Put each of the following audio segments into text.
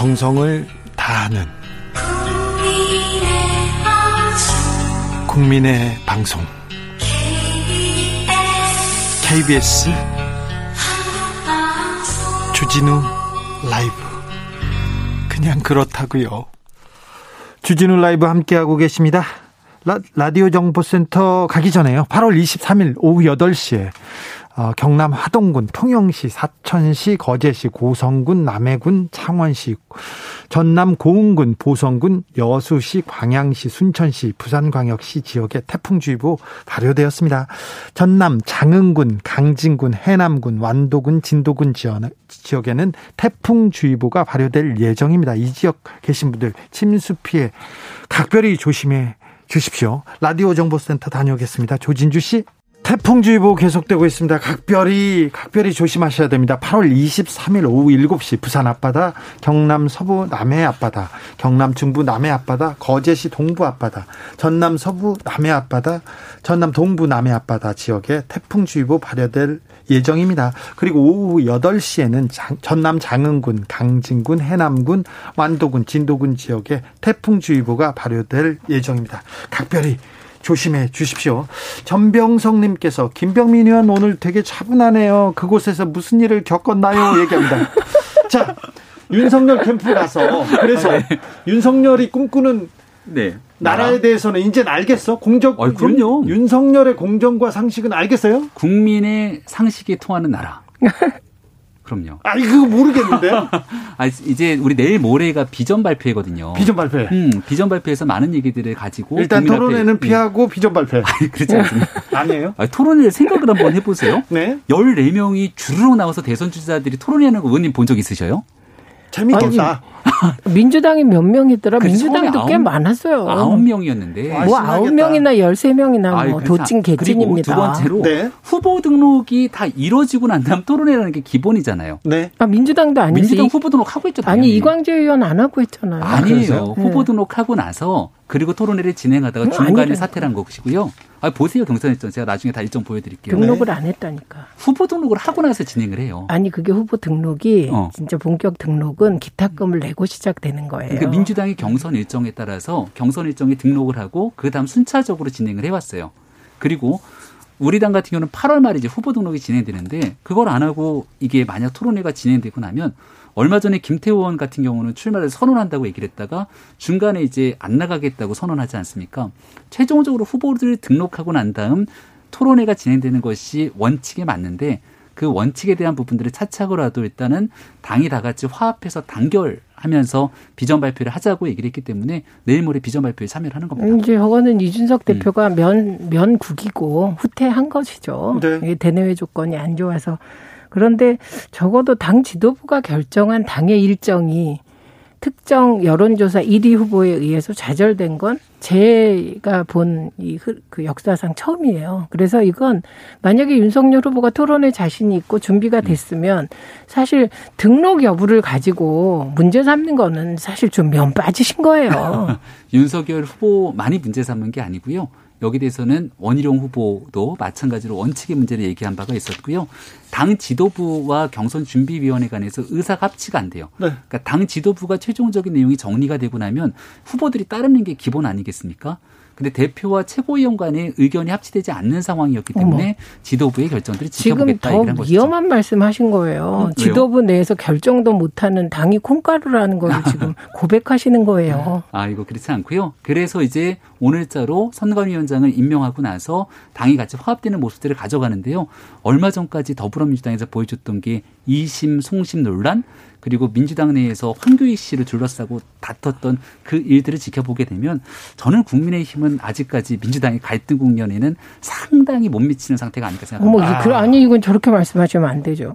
정성을 다하는 국민의 방송 KBS 주진우 라이브 그냥 그렇다고요. 주진우 라이브 함께하고 계십니다. 라, 디오 정보센터 가기 전에요. 8월 23일 오후 8시에 어, 경남 하동군, 통영시, 사천시, 거제시, 고성군, 남해군, 창원시, 전남 고흥군, 보성군, 여수시, 광양시, 순천시, 부산광역시 지역에 태풍주의보 발효되었습니다. 전남 장흥군, 강진군, 해남군, 완도군, 진도군 지역에는 태풍주의보가 발효될 예정입니다. 이 지역 계신 분들 침수 피해 각별히 조심해 주십시오. 라디오 정보센터 다녀오겠습니다. 조진주 씨. 태풍주의보 계속되고 있습니다. 각별히 각별히 조심하셔야 됩니다. 8월 23일 오후 7시 부산 앞바다, 경남 서부 남해 앞바다, 경남 중부 남해 앞바다, 거제시 동부 앞바다, 전남 서부 남해 앞바다, 전남 동부 남해 앞바다 지역에 태풍주의보 발효될 예정입니다. 그리고 오후 8시에는 장, 전남 장흥군, 강진군, 해남군, 완도군, 진도군 지역에 태풍주의보가 발효될 예정입니다. 각별히 조심해 주십시오. 전병성님께서 김병민 의원 오늘 되게 차분하네요. 그곳에서 무슨 일을 겪었나요? 얘기합니다. 자, 윤석열 캠프 가서 그래서 아, 네. 윤석열이 꿈꾸는 네. 나라에 나라. 대해서는 이제는 알겠어? 공정, 아, 그럼요. 윤, 윤석열의 공정과 상식은 알겠어요? 국민의 상식이 통하는 나라. 그럼요. 아, 이거 모르겠는데. 아, 이제 우리 내일 모레가 비전 발표거든요. 비전 발표. 음, 비전 발표에서 많은 얘기들을 가지고 일단 토론회는 앞에, 예. 피하고 예. 비전 발표. 아니, 그렇지 않습니다. 아니에요? 아 토론회 생각을 한번 해보세요. 네. 14명이 주르륵 나와서 대선 주자들이 토론회하는 거 의원님 본 적 있으셔요? 재밌겠다. 민주당이 몇 명이더라? 민주당도 꽤 많았어요. 아홉 명이었는데. 뭐 아홉 명이나 열세 명이나 뭐 도찐 개찐입니다. 두 번째로 네. 후보 등록이 다 이루어지고 난 다음 토론회라는 게 기본이잖아요. 네. 아, 민주당도 아니지. 민주당 후보 등록 하고 있죠. 아니 이광재 의원 안 하고 했잖아요. 아니에요. 네. 후보 등록하고 나서 그리고 토론회를 진행하다가 음, 중간에 사퇴를 한 것이고요. 아, 보세요 경선 일정 제가 나중에 다 일정 보여드릴게요. 등록을 네. 안 했다니까. 후보 등록을 하고 나서 진행을 해요. 아니 그게 후보 등록이 어. 진짜 본격 등록은 기탁금을 내고 시작되는 거예요. 그러니까 민주당이 경선 일정에 따라서 경선 일정에 등록을 하고 그 다음 순차적으로 진행을 해왔어요. 그리고 우리 당 같은 경우는 8월 말에 이제 후보 등록이 진행되는데 그걸 안 하고 이게 만약 토론회가 진행되고 나면 얼마 전에 김태호 의원 같은 경우는 출마를 선언한다고 얘기를 했다가 중간에 이제 안 나가겠다고 선언하지 않습니까? 최종적으로 후보를 등록하고 난 다음 토론회가 진행되는 것이 원칙에 맞는데 그 원칙에 대한 부분들을 차착으로라도 일단은 당이 다 같이 화합해서 단결 하면서 비전 발표를 하자고 얘기를 했기 때문에 내일 모레 비전 발표에 참여를 하는 겁니다. 이제 저거는 이준석 대표가 음. 면 면국이고 후퇴한 것이죠. 네. 대내외 조건이 안 좋아서 그런데 적어도 당 지도부가 결정한 당의 일정이 특정 여론조사 1위 후보에 의해서 좌절된 건 제가 본 이 그 역사상 처음이에요. 그래서 이건 만약에 윤석열 후보가 토론에 자신이 있고 준비가 됐으면 사실 등록 여부를 가지고 문제 삼는 거는 사실 좀 면 빠지신 거예요. 윤석열 후보 많이 문제 삼은 게 아니고요. 여기 대해서는 원희룡 후보도 마찬가지로 원칙의 문제를 얘기한 바가 있었고요. 당 지도부와 경선 준비위원회 간에서 의사가 합치가 안 돼요. 네. 그러니까 당 지도부가 최종적인 내용이 정리가 되고 나면 후보들이 따르는 게 기본 아니겠습니까? 근데 대표와 최고위원 간의 의견이 합치되지 않는 상황이었기 때문에 어머. 지도부의 결정들을 지켜보겠다 지금 더 위험한 말씀하신 거예요. 음, 지도부 내에서 결정도 못하는 당이 콩가루라는 걸 지금 고백하시는 거예요. 아 이거 그렇지 않고요. 그래서 이제 오늘자로 선관위원장을 임명하고 나서 당이 같이 화합되는 모습들을 가져가는데요. 얼마 전까지 더불어민주당에서 보여줬던 게 이심 송심 논란 그리고 민주당 내에서 황교익 씨를 둘러싸고 다퉜던 그 일들을 지켜보게 되면 저는 국민의힘은 아직까지 민주당의 갈등 국면에는 상당히 못 미치는 상태가 아닐까 생각합니다. 어머, 아니 이건 저렇게 말씀하시면 안 되죠.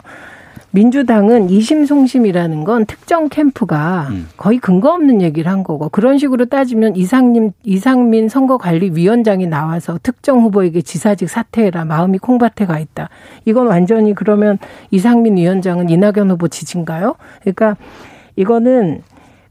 민주당은 이심송심이라는 건 특정 캠프가 음. 거의 근거 없는 얘기를 한 거고 그런 식으로 따지면 이상님 이상민 선거관리위원장이 나와서 특정 후보에게 지사직 사퇴해라 마음이 콩밭에 가 있다. 이건 완전히 그러면 이상민 위원장은 이낙연 후보 지진가요? 그러니까 이거는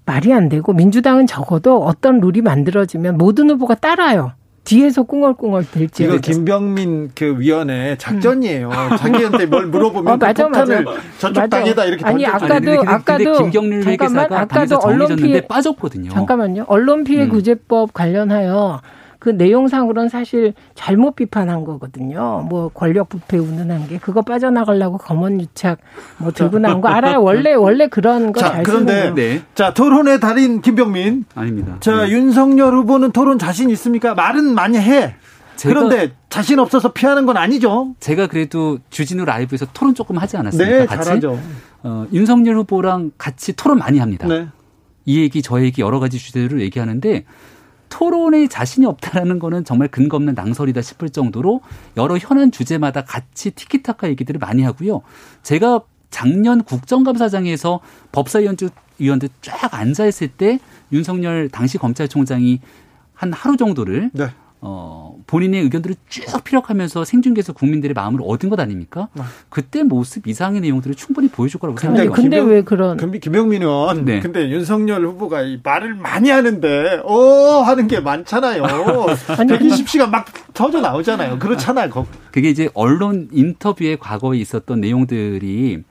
말이 안 되고 민주당은 적어도 어떤 룰이 만들어지면 모든 후보가 따라요. 뒤에서 꿍얼꿍얼 들지. 이거 김병민 그 위원회 작전이에요. 음. 자기한테 뭘 물어보면 어, 맞아, 그 폭탄을 맞아. 저쪽 맞아. 땅에다 이렇게 아니 아까도 아니, 근데, 아까도 근데 김경률 회계사가 아까도 언론 피해 빠졌거든요. 잠깐만요. 언론 피해 음. 구제법 관련하여 그 내용상으로는 사실 잘못 비판한 거거든요. 뭐 권력 부패 운운한 게 그거 빠져나가려고 검언 유착 뭐 들고 나온 거 알아요. 원래 원래 그런 거 잘 그런데 네. 자 토론의 달인 김병민 아닙니다. 자 네. 윤석열 후보는 토론 자신 있습니까? 말은 많이 해. 그런데 자신 없어서 피하는 건 아니죠. 제가 그래도 주진우 라이브에서 토론 조금 하지 않았습니까? 네, 같이? 잘하죠. 어, 윤석열 후보랑 같이 토론 많이 합니다. 네. 이 얘기 저 얘기 여러 가지 주제로 얘기하는데 토론에 자신이 없다라는 거는 정말 근거 없는 낭설이다 싶을 정도로 여러 현안 주제마다 같이 티키타카 얘기들을 많이 하고요. 제가 작년 국정감사장에서 법사위원들 위원들 쫙 앉아 있을 때 윤석열 당시 검찰총장이 한 하루 정도를 네. 어, 본인의 의견들을 쭉 피력하면서 생중계에서 국민들의 마음을 얻은 것 아닙니까? 네. 그때 모습 이상의 내용들을 충분히 보여줄 거라고 생각합니다. 근데 왜 그런? 김병민 의원, 네. 근데 윤석열 후보가 이 말을 많이 하는데, 어 하는 게 많잖아요. 아니, 120시간 막 터져 나오잖아요. 그렇잖아요. 그게 이제 언론 인터뷰에 과거에 있었던 내용들이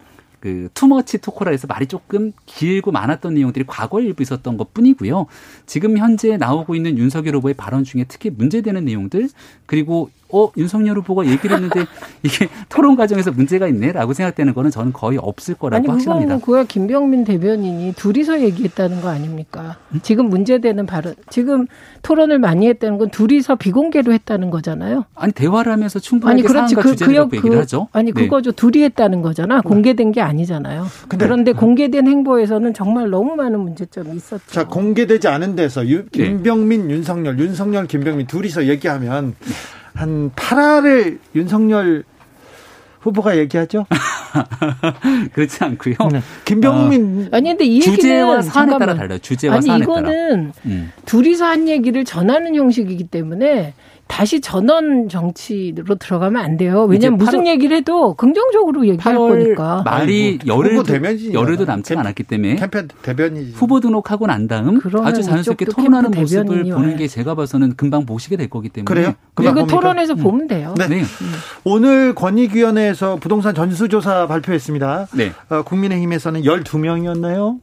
그 투머치 토커라 해서 말이 조금 길고 많았던 내용들이 과거에 일부 있었던 것 뿐이고요. 지금 현재 나오고 있는 윤석열 후보의 발언 중에 특히 문제되는 내용들 그리고 어 윤석열 후보가 얘기를 했는데 이게 토론 과정에서 문제가 있네라고 생각되는 거는 저는 거의 없을 거라고 아니, 확신합니다. 그거야 김병민 대변인이 둘이서 얘기했다는 거 아닙니까? 음? 지금 문제되는 발언 지금 토론을 많이 했다는 건 둘이서 비공개로 했다는 거잖아요. 아니 대화를 하면서 충분히 아니 그렇지 그, 그, 그, 얘기를 하죠. 아니 네. 그거죠. 둘이 했다는 거잖아. 공개된 게 아니 잖아요. 근데, 그런데 음. 공개된 행보에서는 정말 너무 많은 문제점이 있었죠. 자 공개되지 않은 데서 유, 네. 김병민, 네. 윤석열, 윤석열, 김병민 둘이서 얘기하면. 네. 한 8화를 윤석열 후보가 얘기하죠? 그렇지 않고요. 네. 김병민 어, 아니 근데 이 주제와 사안에 따라 달라요. 주제와 아니, 사안에 이거는 음. 둘이서 한 얘기를 전하는 형식이기 때문에 다시 전원 정치로 들어가면 안 돼요. 왜냐하면 무슨 얘기를 해도 긍정적으로 얘기할 거니까. 말이 뭐 열흘도 열흘도 남지 않았기 때문에 캠페인 대변이 후보 등록하고 난 다음 아주 자연스럽게 토론하는 모습을 보는 게 제가 봐서는 금방 보시게 될 거기 때문에 그래요? 그리고 토론에서 음. 보면 돼요. 네. 네. 음. 오늘 권익위원회에서 부동산 전수조사 발표했습니다. 네. 어, 국민의힘에서는 12명이었나요?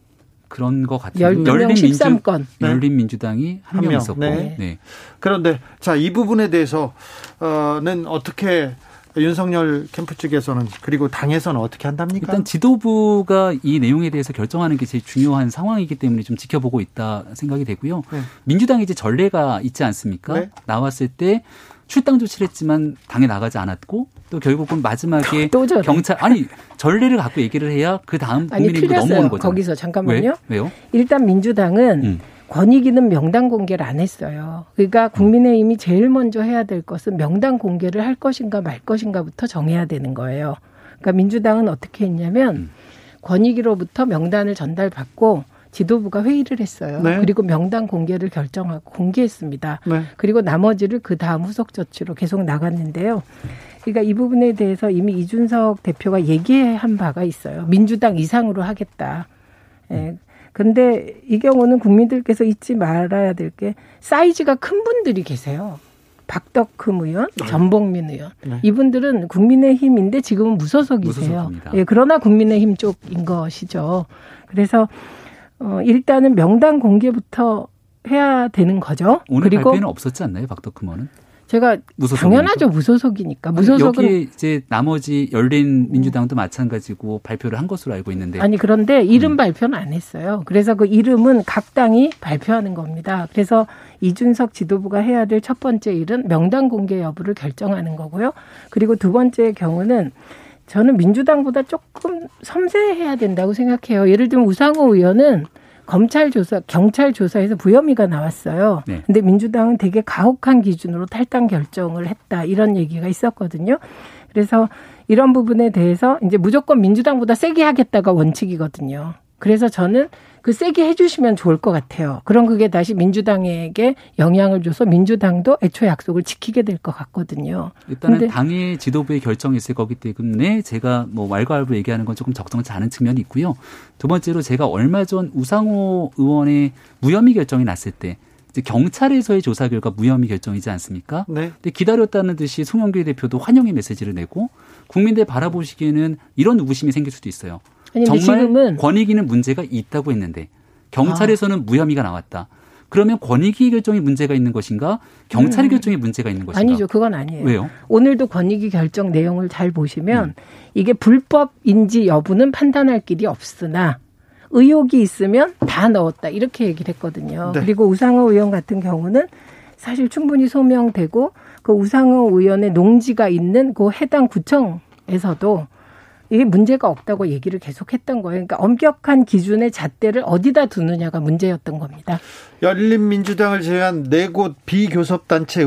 그런 것 같아요. 열린 민주 13건. 열린 민주당이 한 명 있었고. 네. 네. 그런데 자 이 부분에 대해서는 어떻게 윤석열 캠프 측에서는 그리고 당에서는 어떻게 한답니까? 일단 지도부가 이 내용에 대해서 결정하는 게 제일 중요한 상황이기 때문에 좀 지켜보고 있다 생각이 되고요. 네. 민주당이 이제 전례가 있지 않습니까? 네. 나왔을 때 출당 조치를 했지만 당에 나가지 않았고 또 결국은 마지막에 또 경찰 아니 전례를 갖고 얘기를 해야 그 다음 국민의힘으로 넘어오는 거죠. 거기서 잠깐만요. 왜? 요 일단 민주당은 음. 권익위는 명단 공개를 안 했어요. 그러니까 국민의힘이 제일 먼저 해야 될 것은 명단 공개를 할 것인가 말 것인가부터 정해야 되는 거예요. 그러니까 민주당은 어떻게 했냐면 음. 권익위로부터 명단을 전달받고 지도부가 회의를 했어요. 네. 그리고 명단 공개를 결정하고 공개했습니다. 네. 그리고 나머지를 그 다음 후속 조치로 계속 나갔는데요. 그러니까 이 부분에 대해서 이미 이준석 대표가 얘기한 바가 있어요. 민주당 이상으로 하겠다. 예. 근데 이 경우는 국민들께서 잊지 말아야 될 게 사이즈가 큰 분들이 계세요. 박덕흠 의원, 네. 전봉민 의원. 네. 이분들은 국민의힘인데 지금은 무소속이세요. 무소속입니다. 예, 그러나 국민의힘 쪽인 것이죠. 그래서 어, 일단은 명단 공개부터 해야 되는 거죠. 오늘 그리고 발표는 없었지 않나요, 박덕흠 의원은? 제가 당연하죠 무소속이니까 무소속은 여기 이제 나머지 열린 민주당도 마찬가지고 발표를 한 것으로 알고 있는데 아니 그런데 이름 음. 발표는 안 했어요. 그래서 그 이름은 각 당이 발표하는 겁니다. 그래서 이준석 지도부가 해야 될 첫 번째 일은 명단 공개 여부를 결정하는 거고요. 그리고 두 번째 경우는 저는 민주당보다 조금 섬세해야 된다고 생각해요. 예를 들면 우상호 의원은 검찰 조사, 경찰 조사에서 부혐의가 나왔어요. 네. 근데 민주당은 되게 가혹한 기준으로 탈당 결정을 했다. 이런 얘기가 있었거든요. 그래서 이런 부분에 대해서 이제 무조건 민주당보다 세게 하겠다가 원칙이거든요. 그래서 저는 그 세게 해주시면 좋을 것 같아요. 그럼 그게 다시 민주당에게 영향을 줘서 민주당도 애초 약속을 지키게 될 것 같거든요. 일단은 당의 지도부의 결정이 있을 거기 때문에 제가 뭐 왈가왈부 얘기하는 건 조금 적정치 않은 측면이 있고요. 두 번째로 제가 얼마 전 우상호 의원의 무혐의 결정이 났을 때 이제 경찰에서의 조사 결과 무혐의 결정이지 않습니까? 네. 근데 기다렸다는 듯이 송영길 대표도 환영의 메시지를 내고 국민들 바라보시기에는 이런 의구심이 생길 수도 있어요. 아니, 정말 지금은 권익위는 문제가 있다고 했는데 경찰에서는 아. 무혐의가 나왔다. 그러면 권익위 결정이 문제가 있는 것인가? 경찰의 음. 결정이 문제가 있는 것인가? 아니죠. 그건 아니에요. 왜요? 오늘도 권익위 결정 내용을 잘 보시면 음. 이게 불법인지 여부는 판단할 길이 없으나 의혹이 있으면 다 넣었다 이렇게 얘기를 했거든요. 네. 그리고 우상호 의원 같은 경우는 사실 충분히 소명되고 그 우상호 의원의 농지가 있는 그 해당 구청에서도 이게 문제가 없다고 얘기를 계속했던 거예요. 그러니까 엄격한 기준의 잣대를 어디다 두느냐가 문제였던 겁니다. 열린민주당을 제외한 네 곳 비교섭단체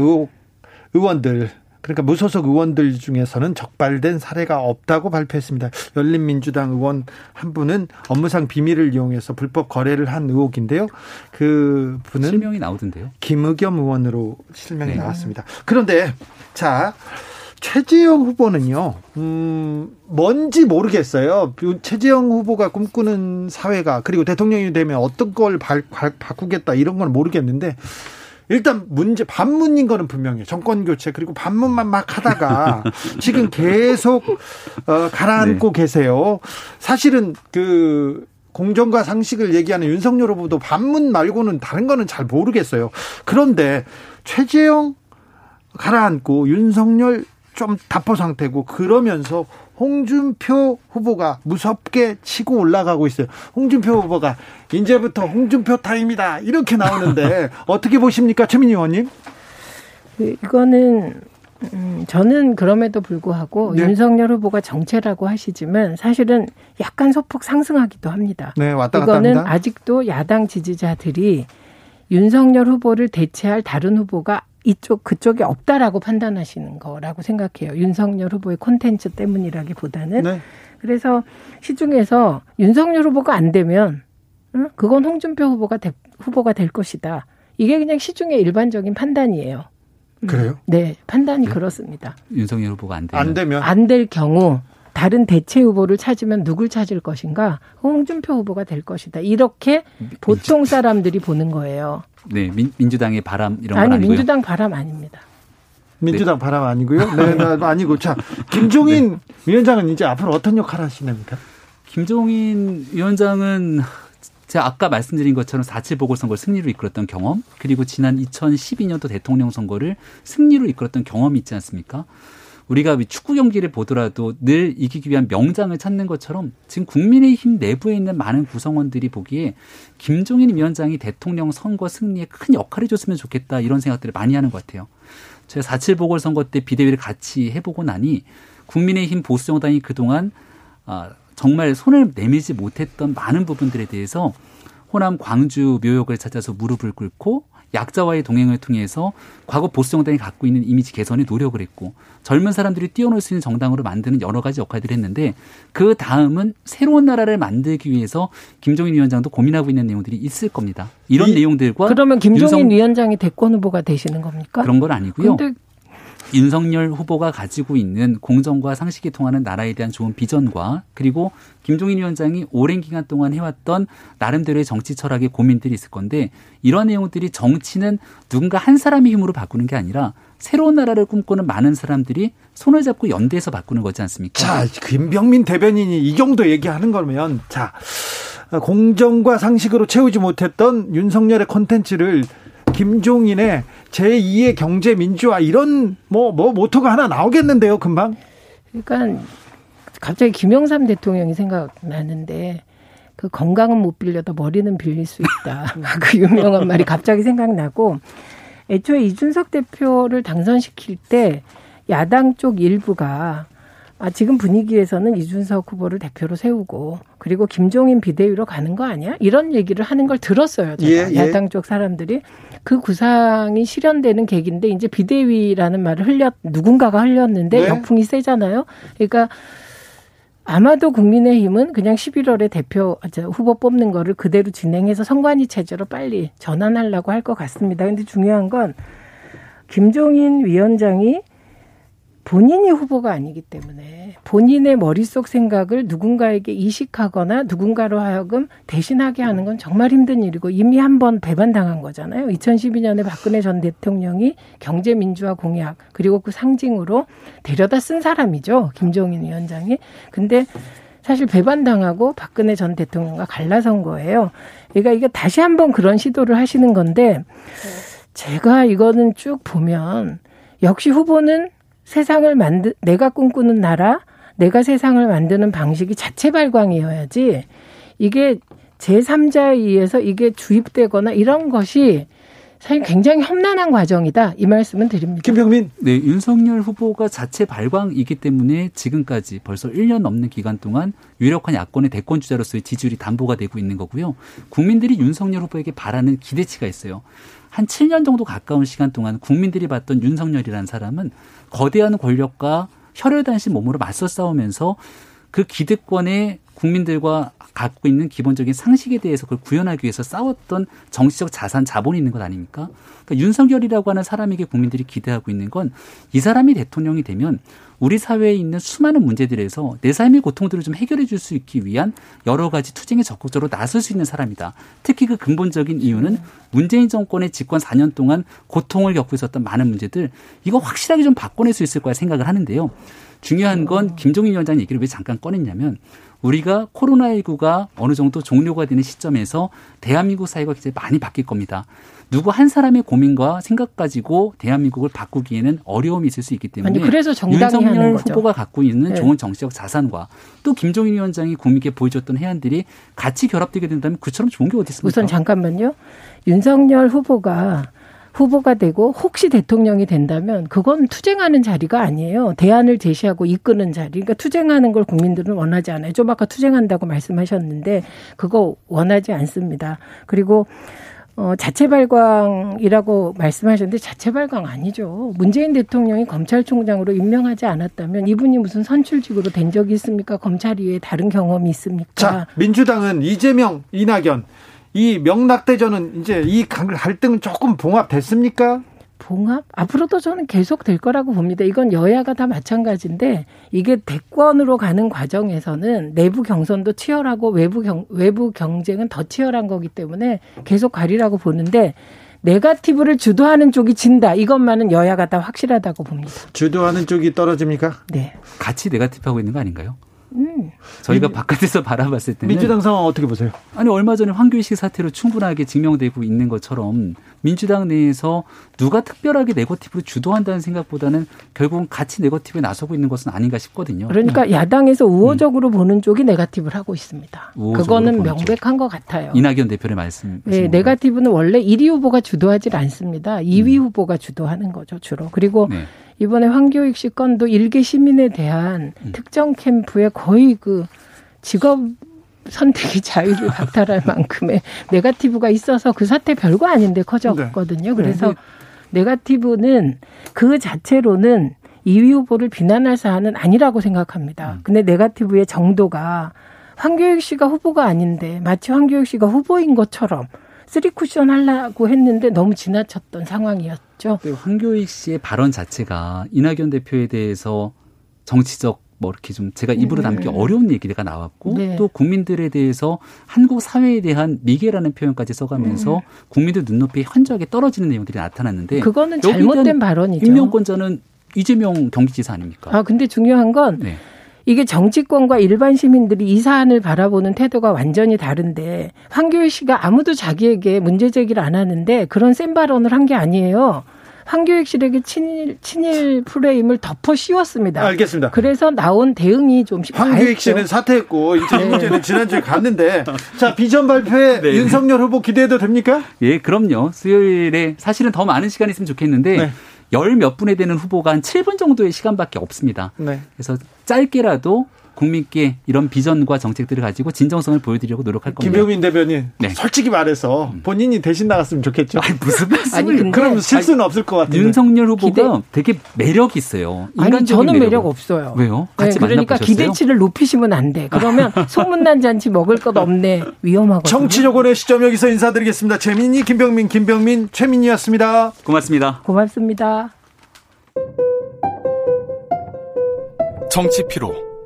의원들 그러니까 무소속 의원들 중에서는 적발된 사례가 없다고 발표했습니다. 열린민주당 의원 한 분은 업무상 비밀을 이용해서 불법 거래를 한 의혹인데요. 그 분은 실명이 나오던데요. 김의겸 의원으로 실명이 네. 나왔습니다. 그런데 자 최재형 후보는요, 음, 뭔지 모르겠어요. 최재형 후보가 꿈꾸는 사회가, 그리고 대통령이 되면 어떤 걸 바, 바 꾸겠다, 이런 건 모르겠는데, 일단 문제 반문인 거는 분명해요. 정권 교체 그리고 반문만 막 하다가 지금 계속 어, 가라앉고 네. 계세요. 사실은 그 공정과 상식을 얘기하는 윤석열 후보도 반문 말고는 다른 거는 잘 모르겠어요. 그런데 최재형 가라앉고 윤석열 좀 답보 상태고 그러면서 홍준표 후보가 무섭게 치고 올라가고 있어요. 홍준표 후보가 이제부터 홍준표 타임이다 이렇게 나오는데 어떻게 보십니까, 최민희 의원님? 그 이거는 음, 저는 그럼에도 불구하고 네. 윤석열 후보가 정체라고 하시지만 사실은 약간 소폭 상승하기도 합니다. 네, 왔다 갔다 이거는 합니다. 아직도 야당 지지자들이 윤석열 후보를 대체할 다른 후보가 이쪽 그쪽에 없다라고 판단하시는 거라고 생각해요. 윤석열 후보의 콘텐츠 때문이라기보다는 네. 그래서 시중에서 윤석열 후보가 안 되면 응? 그건 홍준표 후보가 대, 후보가 될 것이다. 이게 그냥 시중의 일반적인 판단이에요. 음. 그래요? 네, 판단이 네. 그렇습니다. 윤석열 후보가 안 되면 안 되면 안 될 경우 다른 대체 후보를 찾으면 누굴 찾을 것인가? 홍준표 후보가 될 것이다. 이렇게 보통 사람들이 보는 거예요. 네, 민, 주당의 바람 이런 아니, 건 아니고요. 민주당 바람 아닙니다. 민주당 네. 바람 아니고요. 네, 네, 아니고 자 김종인 네. 위원장은 이제 앞으로 어떤 역할을 하시렵니까? 김종인 위원장은 제가 아까 말씀드린 것처럼 4.7 보궐선거를 승리로 이끌었던 경험, 그리고 지난 2012년도 대통령 선거를 승리로 이끌었던 경험이 있지 않습니까? 우리가 축구 경기를 보더라도 늘 이기기 위한 명장을 찾는 것처럼 지금 국민의힘 내부에 있는 많은 구성원들이 보기에 김종인 위원장이 대통령 선거 승리에 큰 역할을 줬으면 좋겠다 이런 생각들을 많이 하는 것 같아요. 제가 4.7 보궐선거 때 비대위를 같이 해보고 나니 국민의힘 보수정당이 그동안 아, 정말 손을 내밀지 못했던 많은 부분들에 대해서 호남 광주 묘역을 찾아서 무릎을 꿇고 약자와의 동행을 통해서 과거 보수 정당이 갖고 있는 이미지 개선에 노력을 했고 젊은 사람들이 뛰어놀 수 있는 정당으로 만드는 여러 가지 역할들을 했는데 그 다음은 새로운 나라를 만들기 위해서 김종인 위원장도 고민하고 있는 내용들이 있을 겁니다. 이런 이, 내용들과 그러면 김종인 윤성, 위원장이 대권 후보가 되시는 겁니까? 그런 건 아니고요. 윤석열 후보가 가지고 있는 공정과 상식이 통하는 나라에 대한 좋은 비전과 그리고 김종인 위원장이 오랜 기간 동안 해왔던 나름대로의 정치 철학의 고민들이 있을 건데 이러한 내용들이 정치는 누군가 한 사람의 힘으로 바꾸는 게 아니라 새로운 나라를 꿈꾸는 많은 사람들이 손을 잡고 연대해서 바꾸는 거지 않습니까? 자, 김병민 대변인이 이 정도 얘기하는 거면 자, 공정과 상식으로 채우지 못했던 윤석열의 콘텐츠를 김종인의 제2의 경제 민주화 이런 뭐, 뭐 모토가 하나 나오겠는데요, 금방? 그러니까 갑자기 김영삼 대통령이 생각나는데 그 건강은 못 빌려도 머리는 빌릴 수 있다. 그 유명한 말이 갑자기 생각나고 애초에 이준석 대표를 당선시킬 때 야당 쪽 일부가 아, 지금 분위기에서는 이준석 후보를 대표로 세우고 그리고 김종인 비대위로 가는 거 아니야? 이런 얘기를 하는 걸 들었어요. 제가 예, 예. 야당 쪽 사람들이 그 구상이 실현되는 계기인데 이제 비대위라는 말을 흘렸 누군가가 흘렸는데 네. 역풍이 세잖아요. 그러니까 아마도 국민의힘은 그냥 11월에 대표 후보 뽑는 거를 그대로 진행해서 선관위 체제로 빨리 전환하려고 할 것 같습니다. 근데 중요한 건 김종인 위원장이 본인이 후보가 아니기 때문에 본인의 머릿속 생각을 누군가에게 이식하거나 누군가로 하여금 대신하게 하는 건 정말 힘든 일이고 이미 한 번 배반당한 거잖아요. 2012년에 박근혜 전 대통령이 경제민주화 공약 그리고 그 상징으로 데려다 쓴 사람이죠. 김종인 위원장이. 근데 사실 배반당하고 박근혜 전 대통령과 갈라선 거예요. 그러니까 이게 다시 한번 그런 시도를 하시는 건데 제가 이거는 쭉 보면 역시 후보는 세상을 만드 내가 꿈꾸는 나라, 내가 세상을 만드는 방식이 자체 발광이어야지 이게 제3자에 의해서 이게 주입되거나 이런 것이 사실 굉장히 험난한 과정이다. 이 말씀은 드립니다. 김병민. 네, 윤석열 후보가 자체 발광이기 때문에 지금까지 벌써 1년 넘는 기간 동안 유력한 야권의 대권 주자로서의 지지율이 담보가 되고 있는 거고요. 국민들이 윤석열 후보에게 바라는 기대치가 있어요. 한 7년 정도 가까운 시간 동안 국민들이 봤던 윤석열이라는 사람은 거대한 권력과 혈혈단신 몸으로 맞서 싸우면서 그 기득권에 국민들과 갖고 있는 기본적인 상식에 대해서 그걸 구현하기 위해서 싸웠던 정치적 자산, 자본이 있는 것 아닙니까? 그러니까 윤석열이라고 하는 사람에게 국민들이 기대하고 있는 건 이 사람이 대통령이 되면 우리 사회에 있는 수많은 문제들에서 내 삶의 고통들을 좀 해결해 줄 수 있기 위한 여러 가지 투쟁에 적극적으로 나설 수 있는 사람이다. 특히 그 근본적인 이유는 문재인 정권의 집권 4년 동안 고통을 겪고 있었던 많은 문제들 이거 확실하게 좀 바꿔낼 수 있을 거야 생각을 하는데요. 중요한 건 김종인 위원장 얘기를 왜 잠깐 꺼냈냐면 우리가 코로나19가 어느 정도 종료가 되는 시점에서 대한민국 사회가 굉장히 많이 바뀔 겁니다. 누구 한 사람의 고민과 생각 가지고 대한민국을 바꾸기에는 어려움이 있을 수 있기 때문에 아니, 그래서 윤석열 후보가 갖고 있는 네. 좋은 정치적 자산과 또 김종인 위원장이 국민께 보여줬던 해안들이 같이 결합되게 된다면 그처럼 좋은 게 어디 있습니까? 우선 잠깐만요. 윤석열 후보가 후보가 되고 혹시 대통령이 된다면 그건 투쟁하는 자리가 아니에요. 대안을 제시하고 이끄는 자리. 그러니까 투쟁하는 걸 국민들은 원하지 않아요. 좀 아까 투쟁한다고 말씀하셨는데 그거 원하지 않습니다. 그리고 어, 자체 발광이라고 말씀하셨는데 자체 발광 아니죠. 문재인 대통령이 검찰총장으로 임명하지 않았다면 이분이 무슨 선출직으로 된 적이 있습니까? 검찰 위에 다른 경험이 있습니까? 자, 민주당은 이재명, 이낙연 이 명락대전은 이제 이 갈등은 조금 봉합됐습니까? 봉합 앞으로도 저는 계속 될 거라고 봅니다. 이건 여야가 다 마찬가지인데 이게 대권으로 가는 과정에서는 내부 경선도 치열하고 외부 경 외부 경쟁은 더 치열한 거기 때문에 계속 가리라고 보는데 네가티브를 주도하는 쪽이 진다. 이것만은 여야가 다 확실하다고 봅니다. 주도하는 쪽이 떨어집니까? 네. 같이 네가티브 하고 있는 거 아닌가요? 음. 저희가 민, 바깥에서 바라봤을 때는 민주당 상황 어떻게 보세요? 아니 얼마 전에 황교익 사태로 충분하게 증명되고 있는 것처럼 민주당 내에서 누가 특별하게 네거티브를 주도한다는 생각보다는 결국은 같이 네거티브에 나서고 있는 것은 아닌가 싶거든요. 그러니까 야당에서 우호적으로 음. 보는 쪽이 네거티브를 하고 있습니다. 그거는 명백한 것 같아요. 이낙연 대표의 말씀. 네, 네거티브는 원래 1위 후보가 주도하지 않습니다. 2위 음. 후보가 주도하는 거죠 주로. 그리고 네. 이번에 황교익 씨 건도 일개 시민에 대한 음. 특정 캠프에 거의 그 직업 선택의 자유를 박탈할 만큼의 네가티브가 있어서 그 사태 별거 아닌데 커졌거든요. 네. 그래서 네. 네가티브는 그 자체로는 이위 후보를 비난할 사안은 아니라고 생각합니다. 음. 근데 네가티브의 정도가 황교익 씨가 후보가 아닌데 마치 황교익 씨가 후보인 것처럼 쓰리 쿠션 하려고 했는데 너무 지나쳤던 상황이었죠. 황교익 씨의 발언 자체가 이낙연 대표에 대해서 정치적 뭐 이렇게 좀 제가 입으로 네. 담기 네. 어려운 얘기가 나왔고 네. 또 국민들에 대해서 한국 사회에 대한 미개라는 표현까지 써가면서 음. 국민들 눈높이에 현저하게 떨어지는 내용들이 나타났는데 그거는 잘못된 발언이죠. 임명권자는 이재명 경기지사 아닙니까? 아 근데 중요한 건 네. 이게 정치권과 일반 시민들이 이 사안을 바라보는 태도가 완전히 다른데 황교익 씨가 아무도 자기에게 문제 제기를 안 하는데 그런 센 발언을 한 게 아니에요. 황교익 씨에게 친일 친일 프레임을 덮어 씌웠습니다. 알겠습니다. 그래서 나온 대응이 좀 황교익 씨는 사퇴했고 이제 네. 문제는 지난주에 갔는데 자 비전 발표에 네. 윤석열 후보 기대해도 됩니까? 예, 그럼요. 수요일에 사실은 더 많은 시간이 있으면 좋겠는데 네. 열몇 분에 되는 후보가 한 7분 정도의 시간밖에 없습니다. 네. 그래서 짧게라도 국민께 이런 비전과 정책들을 가지고 진정성을 보여드리려고 노력할 겁니다. 김병민 대변인, 네. 솔직히 말해서 음. 본인이 대신 나갔으면 좋겠죠. 아니, 무슨 말씀을? 그럼 실수는 아니, 없을 것 같은데. 윤석열 후보가 기대... 되게 매력 있어요. 아니, 저는 매력, 매력 없어요. 왜요? 네, 같이 네, 그러니까 기대치를 높이시면 안 돼. 그러면 소문난 잔치 먹을 것 없네. 위험하거든요. 정치적원의 시점 여기서 인사드리겠습니다. 최민희, 김병민, 김병민, 최민희였습니다. 고맙습니다. 고맙습니다. 정치 피로,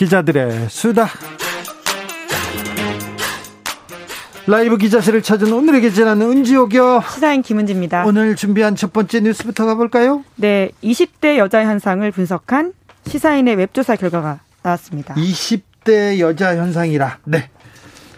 기자들의 수다 라이브 기자실을 찾은 오늘의 기자는 은지옥이요 시사인 김은지입니다. 오늘 준비한 첫 번째 뉴스부터 가볼까요? 네, 20대 여자 현상을 분석한 시사인의 웹조사 결과가 나왔습니다. 20대 여자 현상이라. 네.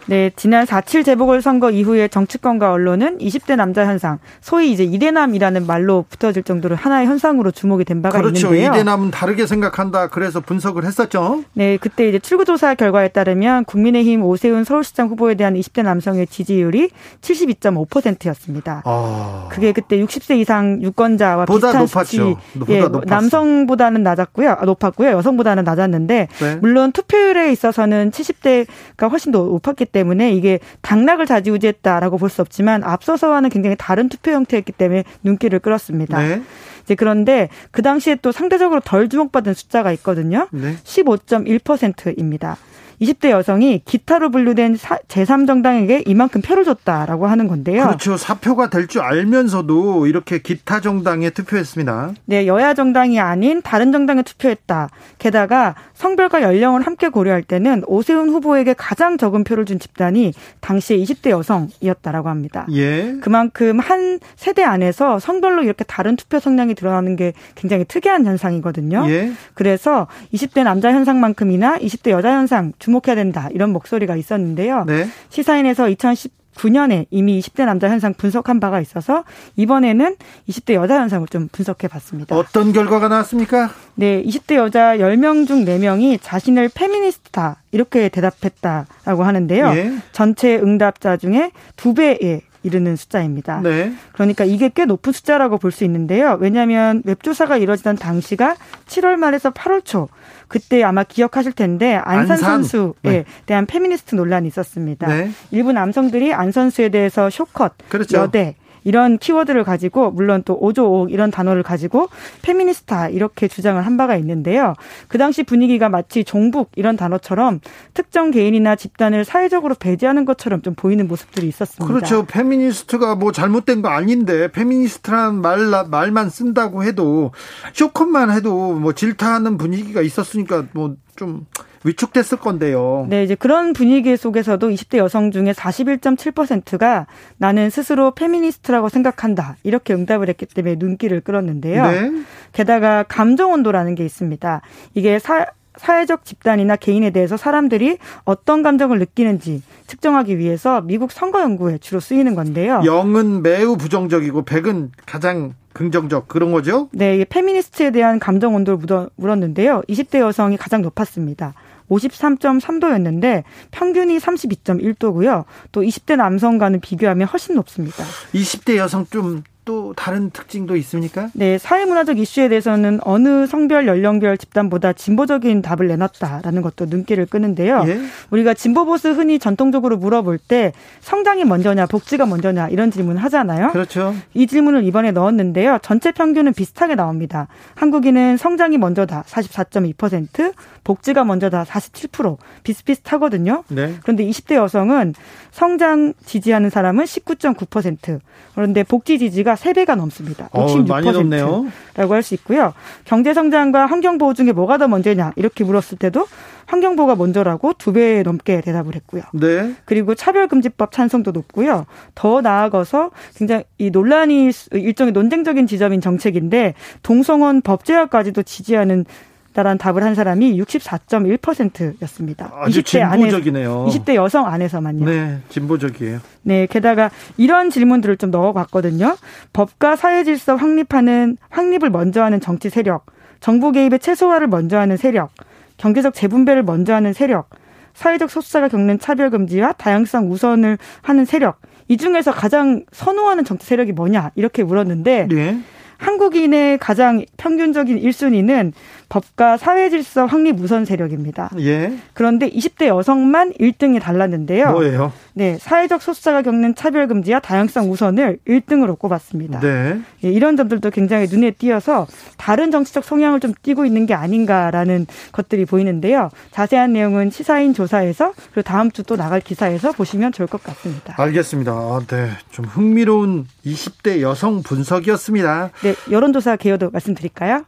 네, 지난 4.7 재보궐선거 이후에 정치권과 언론은 20대 남자 현상, 소위 이제 이대남이라는 말로 붙어질 정도로 하나의 현상으로 주목이 된 바가 그렇죠. 있는데요. 이대남은 다르게 생각한다. 그래서 분석을 했었죠. 네, 그때 이제 출구조사 결과에 따르면 국민의힘 오세훈 서울시장 후보에 대한 20대 남성의 지지율이 72.5%였습니다. 아... 그게 그때 60세 이상 유권자와 비슷한 높았죠. 수치. 예, 높았어. 남성보다는 낮았고요. 아, 높았고요. 여성보다는 낮았는데 네. 물론 투표율에 있어서는 70대가 훨씬 더 높았기 때문에 이게 당락을 좌지우지했다라고 볼 수 없지만 앞서서와는 굉장히 다른 투표 형태였기 때문에 눈길을 끌었습니다. 네. 이제 그런데 그 당시에 또 상대적으로 덜 주목받은 숫자가 있거든요. 네. 15.1%입니다. 20대 여성이 기타로 분류된 제3정당에게 이만큼 표를 줬다라고 하는 건데요. 그렇죠. 사표가 될 줄 알면서도 이렇게 기타 정당에 투표했습니다. 네, 여야 정당이 아닌 다른 정당에 투표했다. 게다가 성별과 연령을 함께 고려할 때는 오세훈 후보에게 가장 적은 표를 준 집단이 당시에 20대 여성이었다라고 합니다. 예. 그만큼 한 세대 안에서 성별로 이렇게 다른 투표 성향이 드러나는 게 굉장히 특이한 현상이거든요. 예. 그래서 20대 남자 현상만큼이나 20대 여자 현상 주목해야 된다 이런 목소리가 있었는데요. 네. 시사인에서 2010 9년에 이미 20대 남자 현상 분석한 바가 있어서 이번에는 20대 여자 현상을 좀 분석해 봤습니다. 어떤 결과가 나왔습니까? 네, 20대 여자 10명 중 4명이 자신을 페미니스트다 이렇게 대답했다라고 하는데요. 예. 전체 응답자 중에 2배에 이르는 숫자입니다. 네. 그러니까 이게 꽤 높은 숫자라고 볼 수 있는데요. 왜냐하면 웹조사가 이뤄지던 당시가 7월 말에서 8월 초 그때 아마 기억하실 텐데 안산, 안산. 선수에 네. 대한 페미니스트 논란이 있었습니다. 네. 일부 남성들이 안 선수에 대해서 쇼컷, 그렇죠. 여대 이런 키워드를 가지고 물론 또 오조오억 이런 단어를 가지고 페미니스트다 이렇게 주장을 한 바가 있는데요. 그 당시 분위기가 마치 종북 이런 단어처럼 특정 개인이나 집단을 사회적으로 배제하는 것처럼 좀 보이는 모습들이 있었습니다. 그렇죠. 페미니스트가 뭐 잘못된 거 아닌데 페미니스트란 말 말만 쓴다고 해도 숏컷만 해도 뭐 질타하는 분위기가 있었으니까 뭐 좀 위축됐을 건데요. 네, 이제 그런 분위기 속에서도 20대 여성 중에 41.7%가 나는 스스로 페미니스트라고 생각한다. 이렇게 응답을 했기 때문에 눈길을 끌었는데요. 네. 게다가 감정 온도라는 게 있습니다. 이게 사, 사회적 집단이나 개인에 대해서 사람들이 어떤 감정을 느끼는지 측정하기 위해서 미국 선거 연구에 주로 쓰이는 건데요. 0은 매우 부정적이고 100은 가장 긍정적 그런 거죠? 네, 페미니스트에 대한 감정 온도를 물었는데요. 20대 여성이 가장 높았습니다. 53.3도였는데 평균이 32.1도고요. 또 20대 남성과는 비교하면 훨씬 높습니다. 20대 여성 좀 또 다른 특징도 있습니까? 네, 사회문화적 이슈에 대해서는 어느 성별, 연령별 집단보다 진보적인 답을 내놨다라는 것도 눈길을 끄는데요. 예? 우리가 진보 보수 흔히 전통적으로 물어볼 때 성장이 먼저냐, 복지가 먼저냐 이런 질문을 하잖아요. 그렇죠. 이 질문을 이번에 넣었는데요. 전체 평균은 비슷하게 나옵니다. 한국인은 성장이 먼저다 44.2%, 복지가 먼저 다 47% 비슷비슷하거든요. 네. 그런데 20대 여성은 성장 지지하는 사람은 19.9%. 그런데 복지 지지가 3배가 넘습니다. 66%라고 할 수 있고요. 경제 성장과 환경 보호 중에 뭐가 더 먼저냐 이렇게 물었을 때도 환경 보호가 먼저라고 2배 넘게 대답을 했고요. 네. 그리고 차별금지법 찬성도 높고요. 더 나아가서 굉장히 이 논란이 일종의 논쟁적인 지점인 정책인데 동성원 법제화까지도 지지하는 다란 답을 한 사람이 64.1%였습니다. 아주 20대 진보적이네요. 안에 20대 여성 안에서만요. 네, 진보적이에요. 네, 게다가 이런 질문들을 좀 넣어봤거든요. 법과 사회 질서 확립하는 확립을 먼저 하는 정치 세력, 정부 개입의 최소화를 먼저 하는 세력, 경제적 재분배를 먼저 하는 세력, 사회적 소수자가 겪는 차별 금지와 다양성 우선을 하는 세력. 이 중에서 가장 선호하는 정치 세력이 뭐냐 이렇게 물었는데 네. 한국인의 가장 평균적인 1순위는 법과 사회 질서 확립 우선 세력입니다. 예. 그런데 20대 여성만 1등이 달랐는데요. 뭐예요? 네, 사회적 소수자가 겪는 차별 금지와 다양성 우선을 1등으로 꼽았습니다. 네. 예, 이런 점들도 굉장히 눈에 띄어서 다른 정치적 성향을 좀 띠고 있는 게 아닌가라는 것들이 보이는데요. 자세한 내용은 시사인 조사에서 그리고 다음 주 또 나갈 기사에서 보시면 좋을 것 같습니다. 알겠습니다. 아, 네, 좀 흥미로운 20대 여성 분석이었습니다. 네, 여론조사 개요도 말씀드릴까요?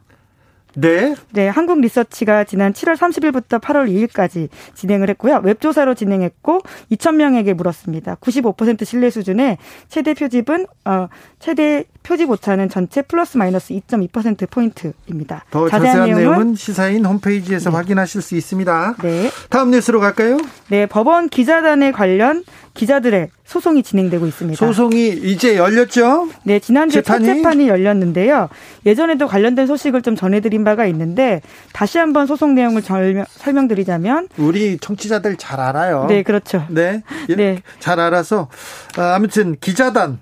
네. 네, 한국 리서치가 지난 7월 30일부터 8월 2일까지 진행을 했고요. 웹조사로 진행했고 2,000명에게 물었습니다. 95% 신뢰 수준의 최대 표집은 어 최대 표집 오차는 전체 플러스 마이너스 2.2% 포인트입니다. 더 자세한, 자세한 내용은, 내용은, 시사인 홈페이지에서 네. 확인하실 수 있습니다. 네. 다음 뉴스로 갈까요? 네, 법원 기자단에 관련 기자들의 소송이 진행되고 있습니다. 소송이 이제 열렸죠? 네, 지난주에 재판이? 첫 재판이 열렸는데요. 예전에도 관련된 소식을 좀 전해드린 바가 있는데 다시 한번 소송 내용을 설명, 드리자면 우리 청취자들 잘 알아요. 네, 그렇죠. 네, 네, 잘 알아서 아, 아무튼 기자단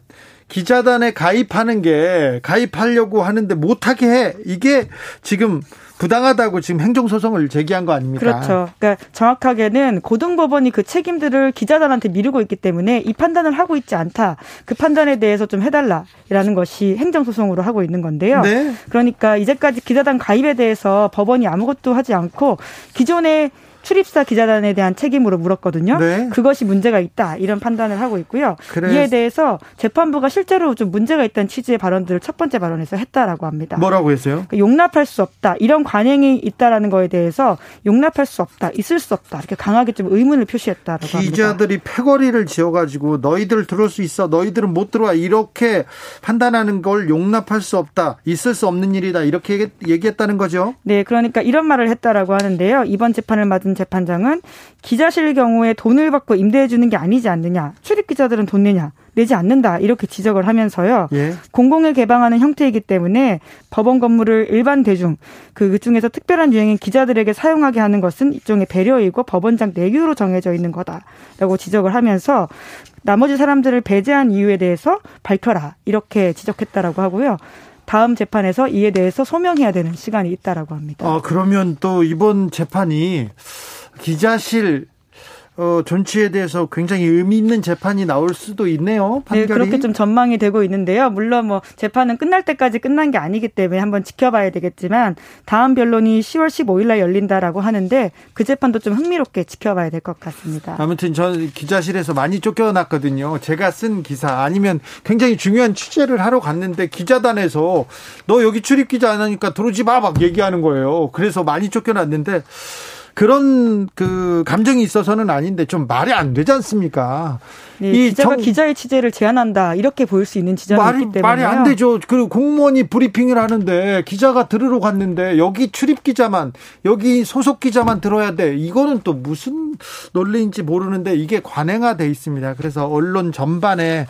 기자단에 가입하는 게 가입하려고 하는데 못하게 해. 이게 지금 부당하다고 지금 행정소송을 제기한 거 아닙니까? 그렇죠. 그러니까 정확하게는 고등법원이 그 책임들을 기자단한테 미루고 있기 때문에 이 판단을 하고 있지 않다. 그 판단에 대해서 좀 해달라라는 것이 행정소송으로 하고 있는 건데요. 네. 그러니까 이제까지 기자단 가입에 대해서 법원이 아무것도 하지 않고 기존의 출입사 기자단에 대한 책임으로 물었거든요. 네. 그것이 문제가 있다 이런 판단을 하고 있고요. 그래. 이에 대해서 재판부가 실제로 좀 문제가 있다는 취지의 발언들을 첫 번째 발언에서 했다라고 합니다. 뭐라고 했어요? 그러니까 용납할 수 없다 이런 관행이 있다라는 거에 대해서 용납할 수 없다 있을 수 없다 이렇게 강하게 좀 의문을 표시했다라고 합니다. 기자들이 패거리를 지어가지고 너희들 들어올 수 있어 너희들은 못 들어와 이렇게 판단하는 걸 용납할 수 없다 있을 수 없는 일이다 이렇게 얘기했다는 거죠. 네, 그러니까 이런 말을 했다라고 하는데요. 이번 재판을 맞은 재판장은 기자실 경우에 돈을 받고 임대해 주는 게 아니지 않느냐. 출입 기자들은 돈 내냐. 내지 않는다. 이렇게 지적을 하면서요. 예. 공공을 개방하는 형태이기 때문에 법원 건물을 일반 대중 그 중에서 특별한 유형인 기자들에게 사용하게 하는 것은 일종의 배려이고 법원장 내규로 정해져 있는 거다라고 지적을 하면서 나머지 사람들을 배제한 이유에 대해서 밝혀라. 이렇게 지적했다라고 하고요. 다음 재판에서 이에 대해서 소명해야 되는 시간이 있다라고 합니다. 아, 그러면 또 이번 재판이 기자실 어, 존치에 대해서 굉장히 의미 있는 재판이 나올 수도 있네요. 판결이. 네, 그렇게 좀 전망이 되고 있는데요. 물론 뭐 재판은 끝날 때까지 끝난 게 아니기 때문에 한번 지켜봐야 되겠지만 다음 변론이 10월 15일 날 열린다라고 하는데 그 재판도 좀 흥미롭게 지켜봐야 될 것 같습니다. 아무튼 전 기자실에서 많이 쫓겨났거든요. 제가 쓴 기사 아니면 굉장히 중요한 취재를 하러 갔는데 기자단에서 너 여기 출입 기자 안 하니까 들어오지 마 막 얘기하는 거예요. 그래서 많이 쫓겨났는데 그런 그 감정이 있어서는 아닌데 좀 말이 안 되지 않습니까? 네, 이 기자가 정... 기자의 취재를 제한한다 이렇게 보일 수 있는 지점이 말이, 있기 때문에 말이 안 되죠. 그리고 공무원이 브리핑을 하는데 기자가 들으러 갔는데 여기 출입 기자만 여기 소속 기자만 들어야 돼. 이거는 또 무슨 논리인지 모르는데 이게 관행화돼 있습니다. 그래서 언론 전반에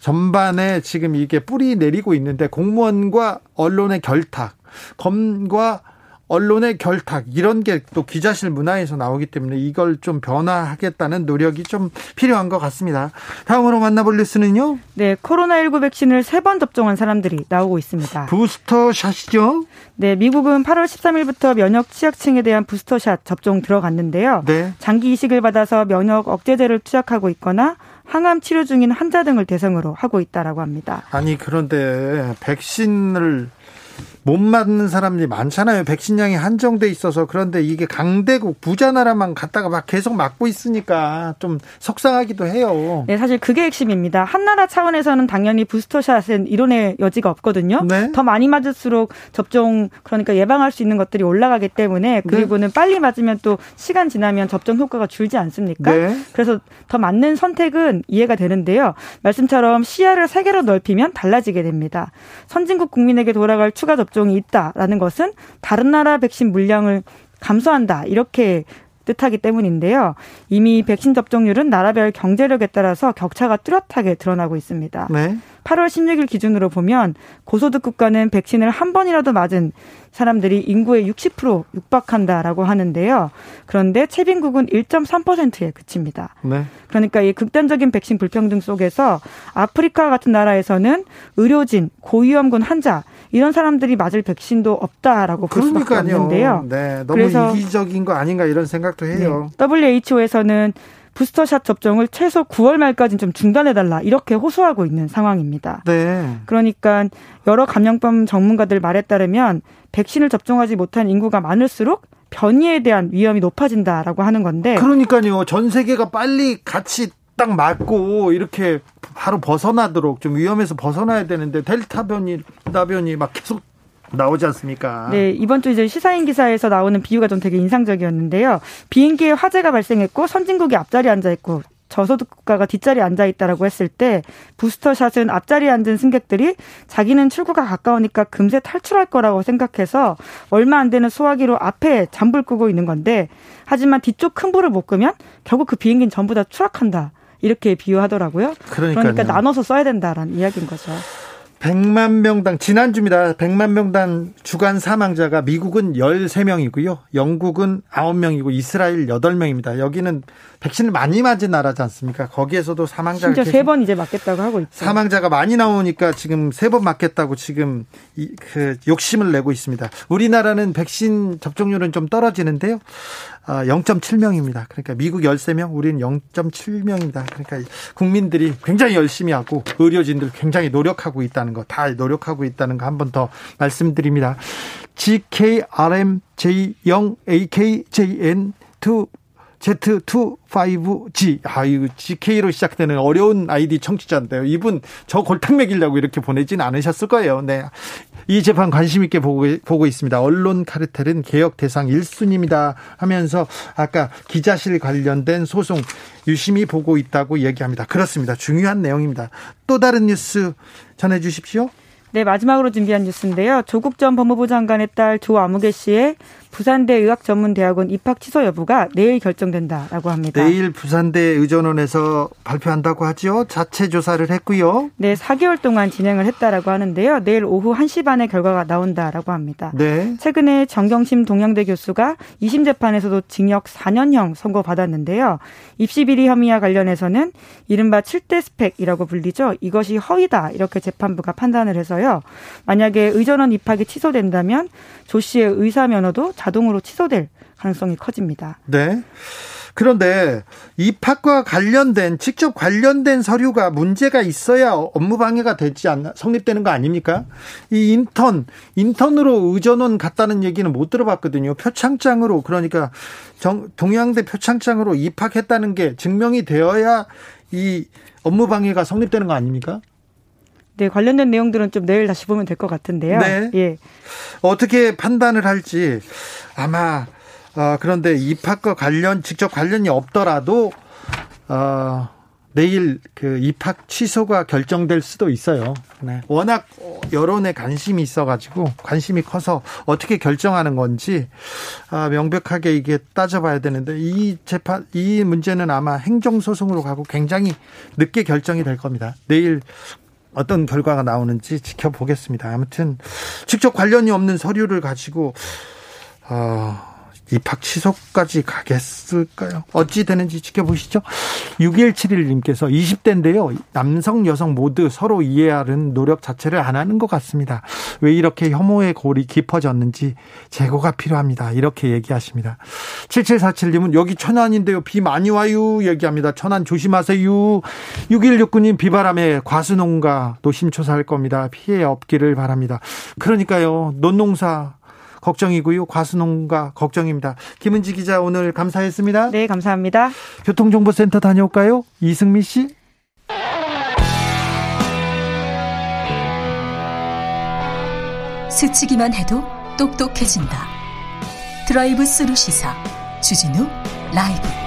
전반에 지금 이게 뿌리 내리고 있는데 공무원과 언론의 결탁, 검과 언론의 결탁 이런 게 또 기자실 문화에서 나오기 때문에 이걸 좀 변화하겠다는 노력이 좀 필요한 것 같습니다. 다음으로 만나볼 뉴스는요. 네, 코로나19 백신을 세 번 접종한 사람들이 나오고 있습니다. 부스터샷이죠? 네, 미국은 8월 13일부터 면역 취약층에 대한 부스터샷 접종 들어갔는데요. 네. 장기 이식을 받아서 면역 억제제를 투약하고 있거나 항암 치료 중인 환자 등을 대상으로 하고 있다라고 합니다. 아니 그런데 백신을 못 맞는 사람들이 많잖아요. 백신량이 한정돼 있어서 그런데 이게 강대국 부자 나라만 갔다가 막 계속 맞고 있으니까 좀 속상하기도 해요. 네, 사실 그게 핵심입니다. 한 나라 차원에서는 당연히 부스터샷은 이론의 여지가 없거든요. 네? 더 많이 맞을수록 접종 그러니까 예방할 수 있는 것들이 올라가기 때문에 네. 그리고는 네? 빨리 맞으면 또 시간 지나면 접종 효과가 줄지 않습니까? 네. 그래서 더 맞는 선택은 이해가 되는데요. 말씀처럼 시야를 세계로 넓히면 달라지게 됩니다. 선진국 국민에게 돌아갈 추가 접종 접종이 있다라는 것은 다른 나라 백신 물량을 감소한다 이렇게 뜻하기 때문인데요. 이미 백신 접종률은 나라별 경제력에 따라서 격차가 뚜렷하게 드러나고 있습니다. 네. 8월 16일 기준으로 보면 고소득 국가는 백신을 한 번이라도 맞은 사람들이 인구의 60% 육박한다라고 하는데요. 그런데 최빈국은 1.3%에 그칩니다. 네. 그러니까 이 극단적인 백신 불평등 속에서 아프리카 같은 나라에서는 의료진, 고위험군 환자 이런 사람들이 맞을 백신도 없다라고 볼 수밖에 없는데요. 네, 너무 그래서 이기적인 거 아닌가 이런 생각도 해요. 네, WHO에서는 부스터샷 접종을 최소 9월 말까지 좀 중단해달라 이렇게 호소하고 있는 상황입니다. 네. 그러니까 여러 감염병 전문가들 말에 따르면 백신을 접종하지 못한 인구가 많을수록 변이에 대한 위험이 높아진다라고 하는 건데. 그러니까요. 전 세계가 빨리 같이 딱 맞고 이렇게 바로 벗어나도록 좀 위험해서 벗어나야 되는데 델타 변이, 나 변이 막 계속 나오지 않습니까? 네, 이번 주 이제 시사인 기사에서 나오는 비유가 좀 되게 인상적이었는데요. 비행기에 화재가 발생했고 선진국이 앞자리에 앉아 있고 저소득 국가가 뒷자리에 앉아 있다라고 했을 때 부스터샷은 앞자리에 앉은 승객들이 자기는 출구가 가까우니까 금세 탈출할 거라고 생각해서 얼마 안 되는 소화기로 앞에 잠불 끄고 있는 건데 하지만 뒤쪽 큰 불을 못 끄면 결국 그 비행기는 전부 다 추락한다. 이렇게 비유하더라고요. 그러니까요. 그러니까 나눠서 써야 된다라는 이야기인 거죠. 100만 명당 지난주입니다. 100만 명당 주간 사망자가 미국은 13명이고요. 영국은 9명이고 이스라엘 8명입니다. 여기는 백신을 많이 맞은 나라지 않습니까? 거기에서도 사망자가 진짜 세 번 이제 맞겠다고 하고 있죠. 사망자가 많이 나오니까 지금 세 번 맞겠다고 지금 이, 그 욕심을 내고 있습니다. 우리나라는 백신 접종률은 좀 떨어지는데요. 0.7명입니다. 아, 그러니까 미국 13명, 우리는 0.7명입니다. 그러니까 국민들이 굉장히 열심히 하고 의료진들 굉장히 노력하고 있다는 거, 다 노력하고 있다는 거 한 번 더 말씀드립니다. GKRMJ0AKJN2 Z25G. 아, 이거 GK로 시작되는 어려운 아이디 청취자인데요. 이분 저 골탕 먹이려고 이렇게 보내진 않으셨을 거예요. 네. 이 재판 관심 있게 보고, 보고 있습니다. 언론 카르텔은 개혁 대상 1순위입니다 하면서 아까 기자실 관련된 소송 유심히 보고 있다고 얘기합니다. 그렇습니다. 중요한 내용입니다. 또 다른 뉴스 전해 주십시오. 네, 마지막으로 준비한 뉴스인데요. 조국 전 법무부 장관의 딸 조아무개 씨의 부산대 의학전문대학원 입학 취소 여부가 내일 결정된다라고 합니다. 내일 부산대 의전원에서 발표한다고 하죠. 자체 조사를 했고요. 네, 4개월 동안 진행을 했다라고 하는데요. 내일 오후 1시 반에 결과가 나온다라고 합니다. 네. 최근에 정경심 동양대 교수가 2심 재판에서도 징역 4년형 선고받았는데요. 입시 비리 혐의와 관련해서는 이른바 7대 스펙이라고 불리죠. 이것이 허위다 이렇게 재판부가 판단을 해서요. 만약에 의전원 입학이 취소된다면 조 씨의 의사 면허도 자동으로 취소될 가능성이 커집니다. 네. 그런데 입학과 관련된 직접 관련된 서류가 문제가 있어야 업무 방해가 되지 않나 성립되는 거 아닙니까? 이 인턴 인턴으로 의전원 갔다는 얘기는 못 들어봤거든요. 표창장으로 그러니까 정, 동양대 표창장으로 입학했다는 게 증명이 되어야 이 업무 방해가 성립되는 거 아닙니까? 네, 관련된 내용들은 좀 내일 다시 보면 될 것 같은데요. 네. 예. 어떻게 판단을 할지 아마 어, 그런데 입학과 관련 직접 관련이 없더라도 어, 내일 그 입학 취소가 결정될 수도 있어요. 네. 워낙 여론에 관심이 있어가지고 관심이 커서 어떻게 결정하는 건지 아, 명백하게 이게 따져봐야 되는데 이 재판 이 문제는 아마 행정 소송으로 가고 굉장히 늦게 결정이 될 겁니다. 내일 어떤 결과가 나오는지 지켜보겠습니다. 아무튼 직접 관련이 없는 서류를 가지고 어, 입학 취소까지 가겠을까요? 어찌 되는지 지켜보시죠. 6171님께서 20대인데요. 남성, 여성 모두 서로 이해하는 노력 자체를 안 하는 것 같습니다. 왜 이렇게 혐오의 골이 깊어졌는지 재고가 필요합니다. 이렇게 얘기하십니다. 7747님은 여기 천안인데요. 비 많이 와요. 얘기합니다. 천안 조심하세요. 6169님 비바람에 과수농가 노심초사할 겁니다. 피해 없기를 바랍니다. 그러니까요. 논농사 걱정이고요. 과수농가 걱정입니다. 김은지 기자 오늘 감사했습니다. 네, 감사합니다. 교통정보센터 다녀올까요? 이승미 씨. 스치기만 해도 똑똑해진다. 드라이브 스루 시사 주진우 라이브.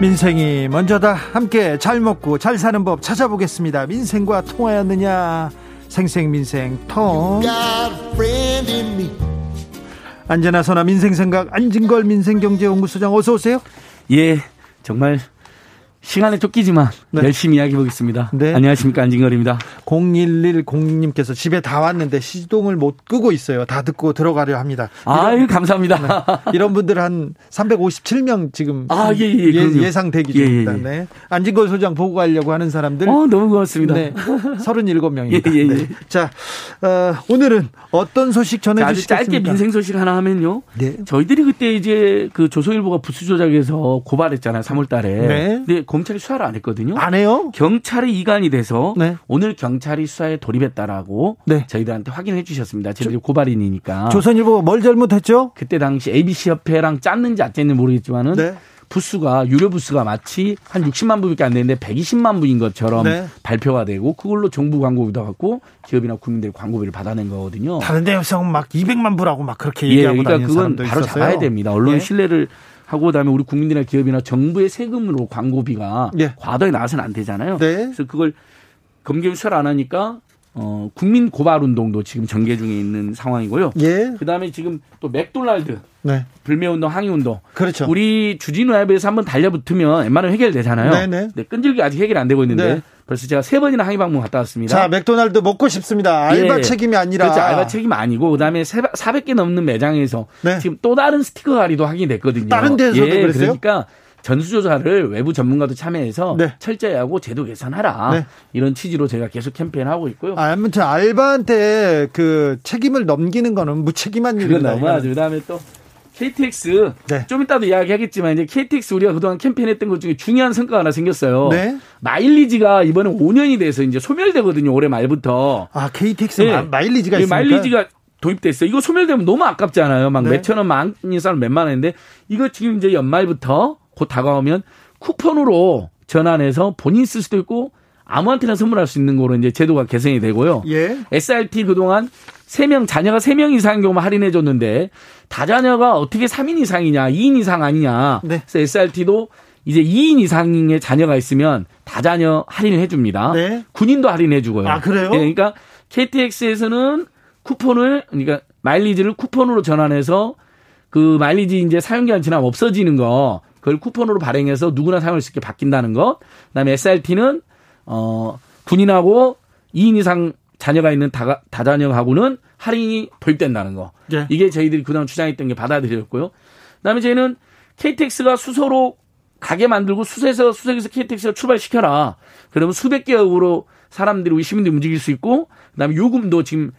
민생이 먼저다. 함께 잘 먹고 잘 사는 법 찾아보겠습니다. 민생과 통하였느냐? 생생민생 통. 안전하 선나 민생생각 안진걸 민생경제연구소장 어서 오세요. 예. 정말 시간에 쫓기지만 네. 열심히 이야기해 보겠습니다. 네. 안녕하십니까 안진걸입니다. 0110님께서 집에 다 왔는데 시동을 못 끄고 있어요. 다 듣고 들어가려 합니다. 아유 감사합니다. 네. 이런 분들 한 357명 지금 아, 예, 예, 예 상 대기 중입니다. 예, 예, 네. 안진걸 소장 보고 가려고 하는 사람들. 어, 너무 고맙습니다. 네. 37명입니다. 예, 예, 예. 네. 자 어, 오늘은 어떤 소식 전해주시겠습니까? 짧게 민생 소식 하나 하면요. 네. 저희들이 그때 이제 그 조선일보가 부수 조작에서 고발했잖아요. 3월달에. 네. 검찰이 수사를 안 했거든요. 안 해요? 경찰이 이관이 돼서 네. 오늘 경찰이 수사에 돌입했다라고 네. 저희들한테 확인해 주셨습니다. 저희들이 고발인이니까. 조선일보가 뭘 잘못했죠? 그때 당시 ABC 협회랑 짰는지 안 짰는지 모르겠지만은 네. 부수가 유료 부수가 마치 한 60만 부밖에 안 되는데 120만 부인 것처럼 네. 발표가 되고 그걸로 정부 광고비 닫갖고 기업이나 국민들이 광고비를 받아낸 거거든요. 다른 데에서는 막 200만 부라고 막 그렇게 얘기하고 예, 그러니까 그건 바로 있었어요. 잡아야 됩니다. 언론 예. 신뢰를 하고 그다음에 우리 국민이나 기업이나 정부의 세금으로 광고비가 예. 과도하게 나와서는 안 되잖아요. 네. 그래서 그걸 검경 수사를 안 하니까 어, 국민 고발 운동도 지금 전개 중에 있는 상황이고요. 예. 그다음에 지금 또 맥도날드 네. 불매 운동, 항의 운동. 그렇죠. 우리 주진우 앱에서 한번 달려붙으면 웬만하면 해결되잖아요. 네네. 네, 끈질기 아직 해결 안 되고 있는데 네. 벌써 제가 세 번이나 항의 방문 갔다 왔습니다. 자, 맥도날드 먹고 싶습니다. 알바 예. 책임이 아니라. 그렇죠. 알바 책임 아니고 그다음에 400개 넘는 매장에서 네. 지금 또 다른 스티커 할인도 확인이 됐거든요. 다른 데서도 예. 그랬어요? 그러니까 전수조사를 외부 전문가도 참여해서 네. 철저히 하고 제도 개선하라. 네. 이런 취지로 제가 계속 캠페인하고 있고요. 아, 아무튼 알바한테 그 책임을 넘기는 거는 무책임한 일이다. 그건 너무하죠. 그다음에 또 KTX 네. 좀 이따도 이야기하겠지만 이제 KTX 우리가 그동안 캠페인했던 것 중에 중요한 성과가 하나 생겼어요. 네. 마일리지가 이번에 5년이 돼서 이제 소멸되거든요. 올해 말부터. 아 KTX 네. 마일리지가 있습니까? 마일리지가 도입됐어요. 이거 소멸되면 너무 아깝잖아요. 막 네. 몇천 원, 만 인사는 몇만 원인데 이거 지금 이제 연말부터 곧 다가오면 쿠폰으로 전환해서 본인 쓸 수도 있고 아무한테나 선물할 수 있는 거로 이제 제도가 개선이 되고요. 예. SRT 그동안 3명, 자녀가 3명 이상인 경우만 할인해 줬는데 다자녀가 어떻게 3인 이상이냐, 2인 이상 아니냐. 네. 그래서 SRT도 이제 2인 이상의 자녀가 있으면 다자녀 할인을 해줍니다. 네. 군인도 할인해 주고요. 아, 그래요? 네, 그러니까 KTX에서는 쿠폰을, 그러니까 마일리지를 쿠폰으로 전환해서 그 마일리지 이제 사용기한 지나면 없어지는 거 그걸 쿠폰으로 발행해서 누구나 사용할 수 있게 바뀐다는 것. 그 다음에 SRT는 어 군인하고 2인 이상 자녀가 있는 다, 다자녀하고는 할인이 도입된다는 거. 예. 이게 저희들이 그동안 주장했던 게 받아들였고요. 그다음에 저희는 KTX가 수소로 가게 만들고 수소에서 수소에서 KTX를 출발시켜라. 그러면 수백 개역으로 사람들이 우리 시민들이 움직일 수 있고 그다음에 요금도 지금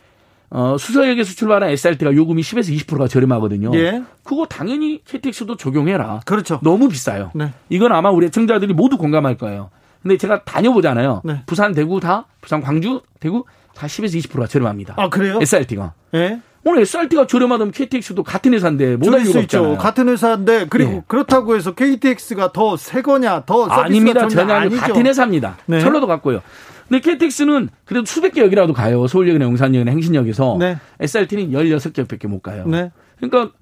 어, 수서역에서 출발한 SRT가 요금이 10에서 20%가 저렴하거든요. 예. 그거 당연히 KTX도 적용해라. 그렇죠. 너무 비싸요. 네. 이건 아마 우리 청자들이 모두 공감할 거예요. 근데 제가 다녀보잖아요. 네. 부산, 대구 다, 부산, 광주, 대구 다 10에서 20%가 저렴합니다. 아, 그래요? SRT가. 예. 오늘 SRT가 저렴하다면 KTX도 같은 회사인데 못할 이유가 없잖아요. 같은 회사인데 그리고 네. 그렇다고 해서 KTX가 더 새 거냐, 더 아닙니다. 전혀 아니죠. 같은 회사입니다. 네. 철로도 같고요. 근데 KTX는 그래도 수백 개 역이라도 가요. 서울역이나 용산역이나 행신역에서. 네. SRT는 16개밖에 못 가요. 네. 그러니까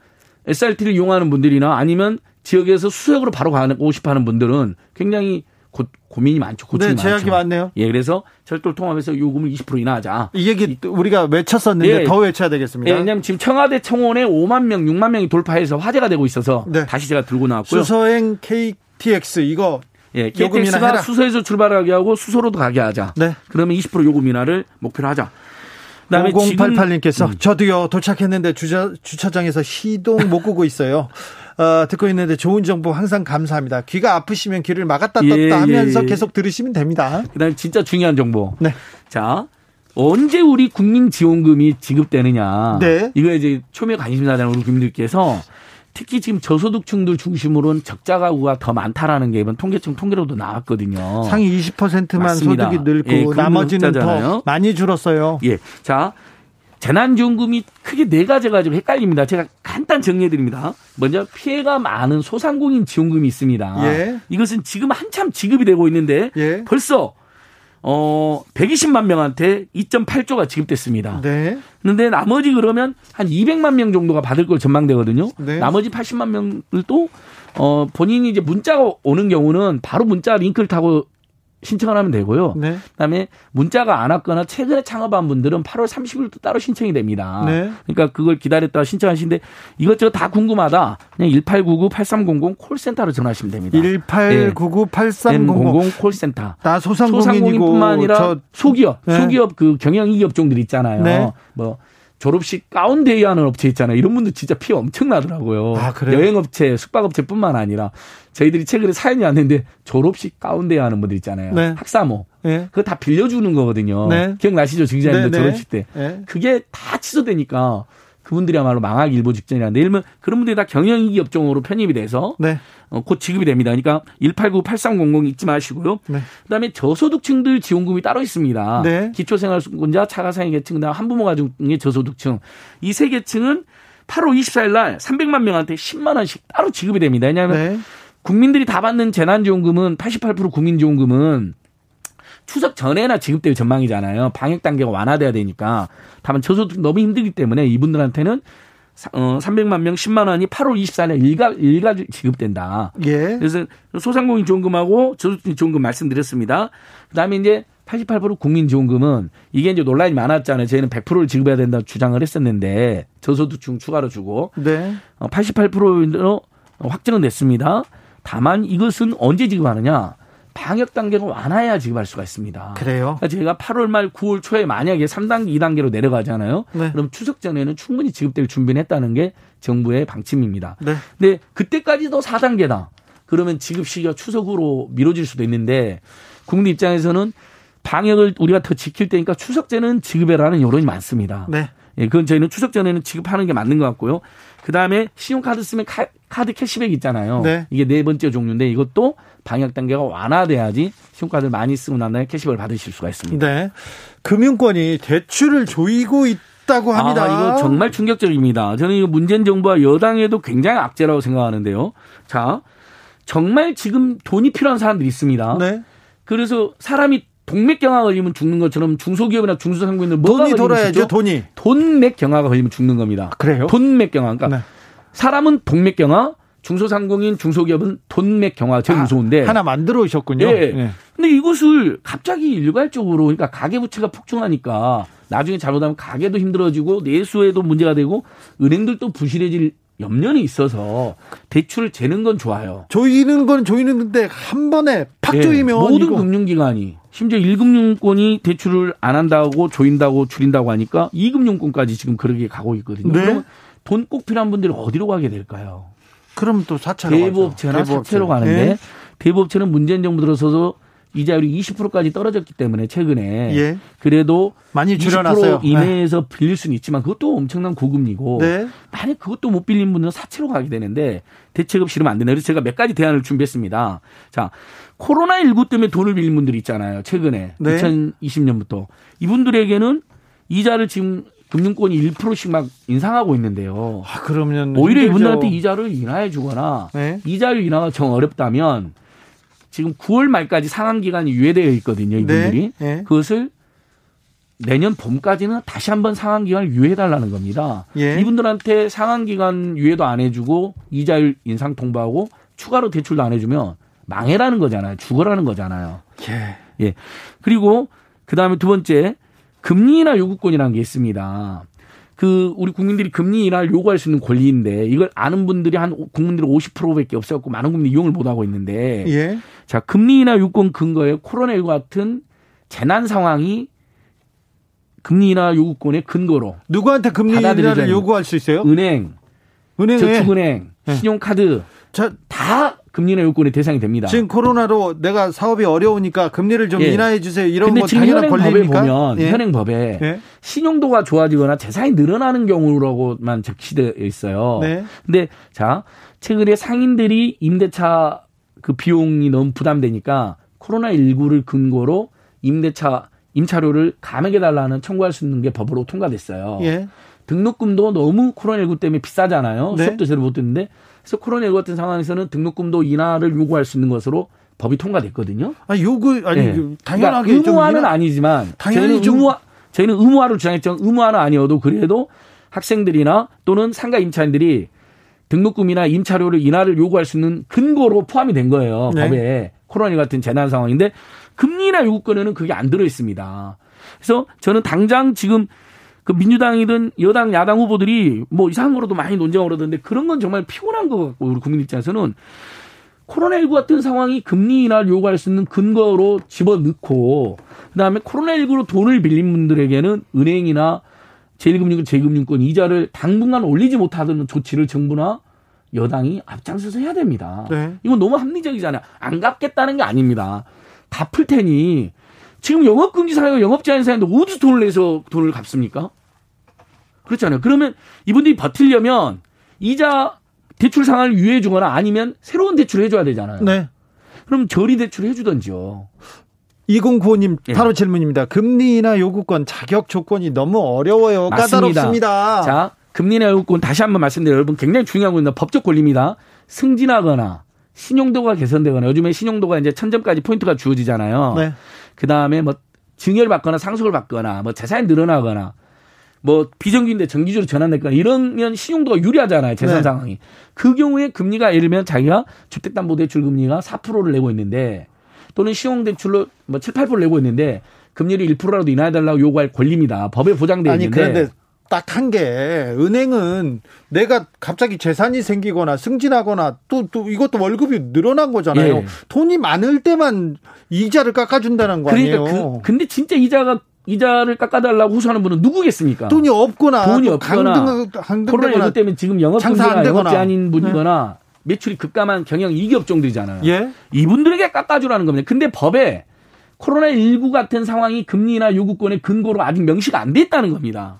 SRT를 이용하는 분들이나 아니면 지역에서 수역으로 바로 가고 싶어 하는 분들은 굉장히 고, 고민이 많죠. 고충이 네, 제약이 많죠. 많네요. 예, 그래서 철도를 통합해서 요금을 20% 인하하자. 이 얘기 우리가 외쳤었는데 예, 더 외쳐야 되겠습니다. 예, 왜냐하면 지금 청와대 청원에 5만 명, 6만 명이 돌파해서 화제가 되고 있어서 네. 다시 제가 들고 나왔고요. 수서행 KTX 이거 예, KTX가 수소에서 출발하게 하고 수소로도 가게 하자. 네. 그러면 20% 요금 인하를 목표로 하자. 그다음에 5088님께서 음. 저도요 도착했는데 주차, 주차장에서 시동 못 끄고 있어요. 어, 듣고 있는데 좋은 정보 항상 감사합니다. 귀가 아프시면 귀를 막았다 떴다 예, 하면서 예, 예. 계속 들으시면 됩니다. 그다음 진짜 중요한 정보. 네. 자 언제 우리 국민 지원금이 지급되느냐. 네. 이거 이제 초미의 관심사잖아요 우리 국민들께서 특히 지금 저소득층들 중심으로는 적자 가구가 더 많다라는 게 이번 통계청 통계로도 나왔거든요. 상위 20%만 맞습니다. 소득이 늘고 예, 나머지는 더 많이 줄었어요. 예. 자, 재난지원금이 크게 네 가지가 좀 헷갈립니다. 제가 간단 정리해 드립니다. 먼저 피해가 많은 소상공인 지원금이 있습니다. 예. 이것은 지금 한참 지급이 되고 있는데 예. 벌써 어 120만 명한테 2.8조가 지급됐습니다. 네. 그런데 나머지 그러면 한 200만 명 정도가 받을 걸 전망되거든요. 네. 나머지 80만 명들도 어 본인이 이제 문자가 오는 경우는 바로 문자 링크를 타고 신청을 하면 되고요. 네. 그다음에 문자가 안 왔거나 최근에 창업한 분들은 8월 30일도 따로 신청이 됩니다. 네. 그러니까 그걸 기다렸다가 신청하시는데 이것저것 다 궁금하다. 그냥 1899-8300 콜센터로 전화하시면 됩니다. 1899-8300 네. 콜센터. 나 소상공인뿐만 아니라 저... 소기업, 네. 소기업 그 경영 위기 업종들 있잖아요. 네. 뭐 졸업식 가운 대여하는 업체 있잖아요. 이런 분들 진짜 피해 엄청나더라고요. 아, 여행업체, 숙박업체뿐만 아니라 저희들이 최근에 사연이 왔는데 졸업식 가운 대여하는 분들 있잖아요. 네. 학사모. 네. 그거 다 빌려주는 거거든요. 네. 기억나시죠? 증자님들 네, 네. 졸업식 때. 네. 그게 다 취소되니까 그분들이야말로 망하기 일보 직전이라는데 예를 들면 그런 분들이 다 경영이기 업종으로 편입이 돼서 네. 어, 곧 지급이 됩니다. 그러니까 189-8300 잊지 마시고요. 네. 그다음에 저소득층들 지원금이 따로 있습니다. 네. 기초생활수급자, 차가상의 계층, 그다음 한부모 가족의 저소득층 이 세 계층은 8월 24일 날 300만 명한테 10만 원씩 따로 지급이 됩니다. 왜냐하면 네. 국민들이 다 받는 재난지원금은 88% 국민지원금은 추석 전에나 지급될 전망이잖아요. 방역 단계가 완화돼야 되니까. 다만 저소득 너무 힘들기 때문에 이분들한테는 어, 300만 명 10만 원이 8월 24일 일가 일가 지급된다. 예. 그래서 소상공인 지원금하고 저소득 지원금 말씀드렸습니다. 그다음에 이제 88% 국민지원금은 이게 이제 논란이 많았잖아요. 저희는 100%를 지급해야 된다 주장을 했었는데 저소득층 추가로 주고 네. 88%로 어, 확정은 됐습니다. 다만 이것은 언제 지급하느냐? 방역 단계가 완화해야 지급할 수가 있습니다. 그래요? 그러니까 제가 8월 말 9월 초에 만약에 3단계, 2단계로 내려가잖아요. 네. 그럼 추석 전에는 충분히 지급될 준비를 했다는 게 정부의 방침입니다. 네. 근데 그때까지도 4단계다. 그러면 지급 시기가 추석으로 미뤄질 수도 있는데 국민 입장에서는 방역을 우리가 더 지킬 때니까 추석 전에는 지급해라는 여론이 많습니다. 네. 예, 그건 저희는 추석 전에는 지급하는 게 맞는 것 같고요. 그 다음에 신용카드 쓰면 카, 드 캐시백 있잖아요. 네. 이게 네 번째 종류인데 이것도 방역 단계가 완화돼야지 신용카드를 많이 쓰고 난 다음에 캐시백을 받으실 수가 있습니다. 네. 금융권이 대출을 조이고 있다고 합니다. 아, 이거 정말 충격적입니다. 저는 이거 문재인 정부와 여당에도 굉장히 악재라고 생각하는데요. 자, 정말 지금 돈이 필요한 사람들이 있습니다. 네. 그래서 사람이 동맥경화 걸리면 죽는 것처럼 중소기업이나 중소상공인들 뭐가 돈이 돌아야죠. 돈이 돈맥경화가 걸리면 죽는 겁니다. 그래요? 돈맥경화. 그러니까 네. 사람은 동맥경화, 중소상공인 중소기업은 돈맥경화 제일 아, 무서운데 하나 만들어 오셨군요. 예. 네. 근데 이것을 갑자기 일괄적으로 그러니까 가계 부채가 폭증하니까 나중에 잘못하면 가게도 힘들어지고 내수에도 문제가 되고 은행들도 부실해질 염려는 있어서 대출을 재는 건 좋아요. 조이는 건 조이는데 한 번에 팍 네, 조이면 모든 이거. 금융기관이 심지어 1금융권이 대출을 안 한다고 조인다고 줄인다고 하니까 2금융권까지 지금 그렇게 가고 있거든요. 네. 그러면 돈 꼭 필요한 분들이 어디로 가게 될까요? 그럼 또 사채로 대부업체나 대부업체. 사채로 가는데 네. 대부업체는 문재인 정부 들어서서 이자율이 20%까지 떨어졌기 때문에 최근에 예. 그래도 많이 줄여놨어요. 20% 이내에서 네. 빌릴 수는 있지만 그것도 엄청난 고금리고 네. 만약 그것도 못 빌린 분들은 사채로 가게 되는데 대책없이 이러면 안 된다. 그래서 제가 몇 가지 대안을 준비했습니다. 자, 코로나 19 때문에 돈을 빌린 분들이 있잖아요. 최근에 네. 2020년부터 이분들에게는 이자를 지금 금융권이 1%씩 막 인상하고 있는데요. 아, 그러면 오히려 힘들죠. 이분들한테 이자를 인하해 주거나 네. 이자율 인하가 정 어렵다면 지금 9월 말까지 상환 기간이 유예되어 있거든요. 이분들이 네. 네. 그것을 내년 봄까지는 다시 한번 상환 기간을 유예해 달라는 겁니다. 예. 이분들한테 상환 기간 유예도 안 해주고 이자율 인상 통보하고 추가로 대출도 안 해주면 망해라는 거잖아요. 죽어라는 거잖아요. 예. 예. 그리고 그 다음에 두 번째 금리 인하 요구권이라는 게 있습니다. 그 우리 국민들이 금리 인하를 요구할 수 있는 권리인데 이걸 아는 분들이 한 국민들이 50%밖에 없어갖고 많은 국민들이 이용을 못 하고 있는데 예. 자 금리 인하 요구권 근거에 코로나19 같은 재난 상황이 금리 인하 요구권의 근거로 누구한테 금리 인하를 요구할 수 있어요? 은행, 은행 저축은행, 네. 신용카드 자, 다 금리 인하 요건의 대상이 됩니다. 지금 코로나로 내가 사업이 어려우니까 금리를 좀 예. 인하해 주세요. 이런 거 당연한 권리입니까? 보면 예. 현행법에 예. 신용도가 좋아지거나 재산이 늘어나는 경우라고만 적시되어 있어요. 네. 근데 자, 최근에 상인들이 임대차 그 비용이 너무 부담되니까 코로나 19를 근거로 임대차 임차료를 감액해 달라는 청구할 수 있는 게 법으로 통과됐어요. 예. 등록금도 너무 코로나19 때문에 비싸잖아요. 네. 수업도 제대로 못 듣는데 그래서 코로나19 같은 상황에서는 등록금도 인하를 요구할 수 있는 것으로 법이 통과됐거든요. 아, 요구 아니 네. 당연하게 그러니까 의무화는 아니지만 저희는 좀... 의무화 저희는 의무화를 주장했죠. 의무화는 아니어도 그래도 학생들이나 또는 상가 임차인들이 등록금이나 임차료를 인하를 요구할 수 있는 근거로 포함이 된 거예요. 네. 법에 코로나19 같은 재난 상황인데 금리나 요구권에는 그게 안 들어 있습니다. 그래서 저는 당장 지금 그 민주당이든 여당 야당 후보들이 뭐 이상한 거로도 많이 논쟁을 하던데 그런 건 정말 피곤한 것 같고 우리 국민 입장에서는 코로나19 같은 상황이 금리 인하를 요구할 수 있는 근거로 집어넣고 그다음에 코로나19로 돈을 빌린 분들에게는 은행이나 제1금융권, 제2금융권 이자를 당분간 올리지 못하는 조치를 정부나 여당이 앞장서서 해야 됩니다. 네. 이건 너무 합리적이잖아요. 안 갚겠다는 게 아닙니다. 갚을 테니 지금 영업금지 사회가 영업 제한 사회인데 어디서 돈을 내서 돈을 갚습니까? 그렇잖아요. 그러면 이분들이 버틸려면 이자 대출 상한을 유예해 주거나 아니면 새로운 대출을 해줘야 되잖아요. 네. 그럼 저리 대출을 해주던지요. 2095님 예. 바로 질문입니다. 금리나 요구권 자격 조건이 너무 어려워요. 맞습니다. 까다롭습니다. 자, 금리나 요구권 다시 한번 말씀드려요. 여러분 굉장히 중요한 겁니다. 법적 권리입니다. 승진하거나 신용도가 개선되거나 요즘에 신용도가 이제 천점까지 포인트가 주어지잖아요. 네. 그 다음에 뭐 증여를 받거나 상속을 받거나 뭐 재산이 늘어나거나 뭐 비정규인데 정기주로 전환됐거나 이러면 신용도가 유리하잖아요. 재산 네. 상황이. 그 경우에 금리가 예를 들면 자기가 주택담보대출 금리가 4%를 내고 있는데 또는 신용대출로 뭐 7, 8% 내고 있는데 금리를 1%라도 인하해달라고 요구할 권리입니다. 법에 있는데. 아니, 그런데 딱 한 게 은행은 내가 갑자기 재산이 생기거나 승진하거나 또, 또 이것도 월급이 늘어난 거잖아요. 예. 돈이 많을 때만 이자를 깎아준다는 거 그러니까 아니에요. 그, 근데 진짜 이자가 이자를 깎아달라고 호소하는 분은 누구겠습니까? 돈이 없거나 돈이 없거나 코로나19 때문에 지금 영업금지가 영업제 아닌 분이거나 네. 매출이 급감한 경영 이기업종들이잖아요. 예? 이분들에게 깎아주라는 겁니다. 근데 법에 코로나19 같은 상황이 금리나 요구권의 근거로 아직 명시가 안 돼 있다는 겁니다.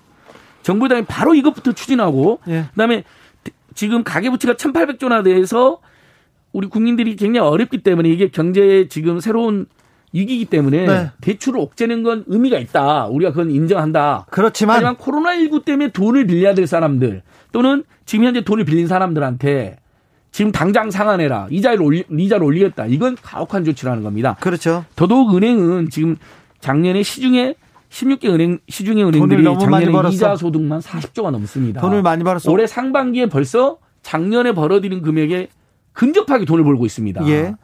정부 당이 바로 이것부터 추진하고 예. 그다음에 지금 가계부채가 1,800조나 돼서 우리 국민들이 굉장히 어렵기 때문에 이게 경제에 지금 새로운 위기이기 때문에 네. 대출을 옥죄는 건 의미가 있다. 우리가 그건 인정한다. 그렇지만 하지만 코로나19 때문에 돈을 빌려야 될 사람들 또는 지금 현재 돈을 빌린 사람들한테 지금 당장 상환해라. 이자를 올리, 이자를 올리겠다. 이건 가혹한 조치라는 겁니다. 그렇죠. 더더욱 은행은 지금 작년에 시중에 16개 은행 시중의 은행들이 작년에 이자 소득만 40조가 넘습니다. 돈을 많이 벌었어. 올해 상반기에 벌써 작년에 벌어들인 금액에 근접하게 돈을 벌고 있습니다. 예.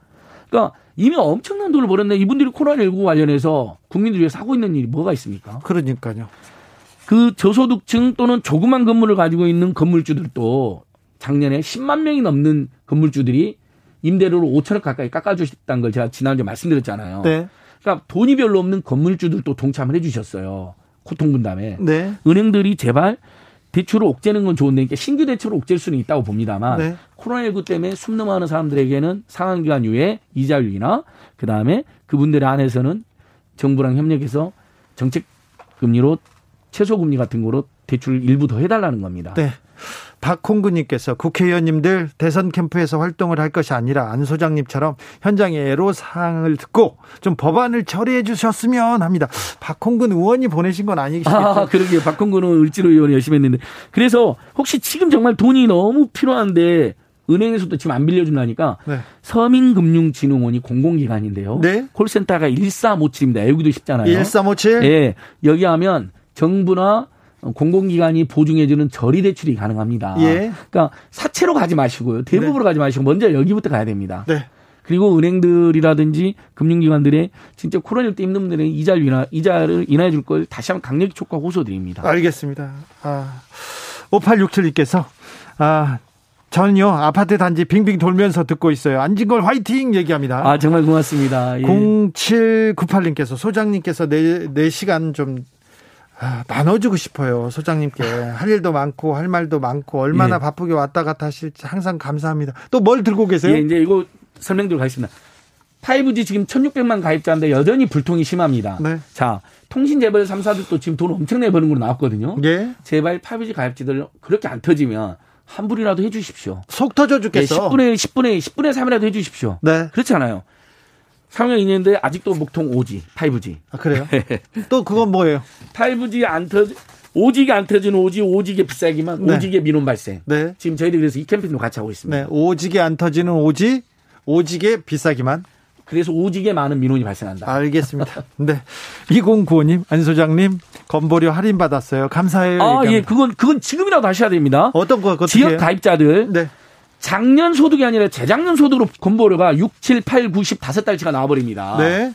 그러니까 이미 엄청난 돈을 벌었는데 이분들이 코로나19 관련해서 국민들 위해서 하고 있는 일이 뭐가 있습니까? 그러니까요. 그 저소득층 또는 조그만 건물을 가지고 있는 건물주들도 작년에 10만 명이 넘는 건물주들이 임대료를 5천억 가까이 깎아주셨다는 걸 제가 지난주에 말씀드렸잖아요. 네. 그러니까 돈이 별로 없는 건물주들도 동참을 해주셨어요. 고통 분담에. 네. 은행들이 제발 대출을 옥죄는 건 좋은데 그러니까 신규 대출을 옥죄일 수는 있다고 봅니다만 네. 코로나19 때문에 숨 넘어가는 사람들에게는 상한 기간 이후에 이자율이나 그다음에 그분들의 안에서는 정부랑 협력해서 정책 금리로 최소 금리 같은 거로 대출 일부 더 해달라는 겁니다. 네. 박홍근님께서 국회의원님들 대선 캠프에서 활동을 할 것이 아니라 안 소장님처럼 현장의 애로사항을 듣고 좀 법안을 처리해 주셨으면 합니다. 박홍근 의원이 보내신 건 아니시겠죠? 아, 그러게요. 박홍근은 을지로 의원이 열심히 했는데. 그래서 혹시 지금 정말 돈이 너무 필요한데 은행에서도 지금 안 빌려준다니까 네. 서민금융진흥원이 공공기관인데요. 네? 콜센터가 1357입니다. 여기도 쉽잖아요. 1357? 예. 여기 하면 정부나 공공기관이 보증해주는 저리 대출이 가능합니다. 예. 그러니까 사채로 가지 마시고요. 대부분으로 네. 가지 마시고 먼저 여기부터 가야 됩니다. 네. 그리고 은행들이라든지 금융기관들의 진짜 코로나19 때 힘든 분들의 이자를 인하, 이자를 인하해 줄 걸 다시 한번 강력히 촉구하고 호소드립니다. 알겠습니다. 아, 5867님께서 아, 저는요 아파트 단지 빙빙 돌면서 듣고 있어요. 안진걸 화이팅 얘기합니다. 아 정말 고맙습니다. 예. 0798님께서 소장님께서 4, 4시간 좀 아, 나눠주고 싶어요. 소장님께. 할 일도 많고, 할 말도 많고, 얼마나 예. 바쁘게 왔다 갔다 하실지 항상 감사합니다. 또 뭘 들고 계세요? 예, 이제 이거 설명드리고 가겠습니다. 5G 지금 1600만 가입자인데 여전히 불통이 심합니다. 네. 자, 통신 재벌 3사들도 지금 돈 엄청나게 버는 걸로 나왔거든요. 예. 제발 5G 가입자들 그렇게 안 터지면 환불이라도 해 주십시오. 속 터져 죽겠어. 네, 10분의 10분의 10분의 3이라도 해 주십시오. 네. 그렇지 않아요. 3년 2년인데 아직도 목통 5G, 5G. 아, 그래요? 또 그건 뭐예요? 5G 안 터지, 5G가 안 터지는 5G, 5G가 비싸기만 네. 5G의 민원 발생. 네. 지금 저희들이 그래서 이 캠페인도 같이 하고 있습니다. 네. 5G가 안 터지는 5G, 5G가 비싸기만. 그래서 5G에 많은 민원이 발생한다. 알겠습니다. 네. 2095님, 안 소장님, 건보료 할인 받았어요. 감사해요. 아, 얘기합니다. 예. 그건, 그건 지금이라도 하셔야 됩니다. 어떤 거, 지역? 가입자들. 네. 작년 소득이 아니라 재작년 소득으로 건보료가 6, 7, 8, 9, 10 다섯 달치가 나와버립니다. 네.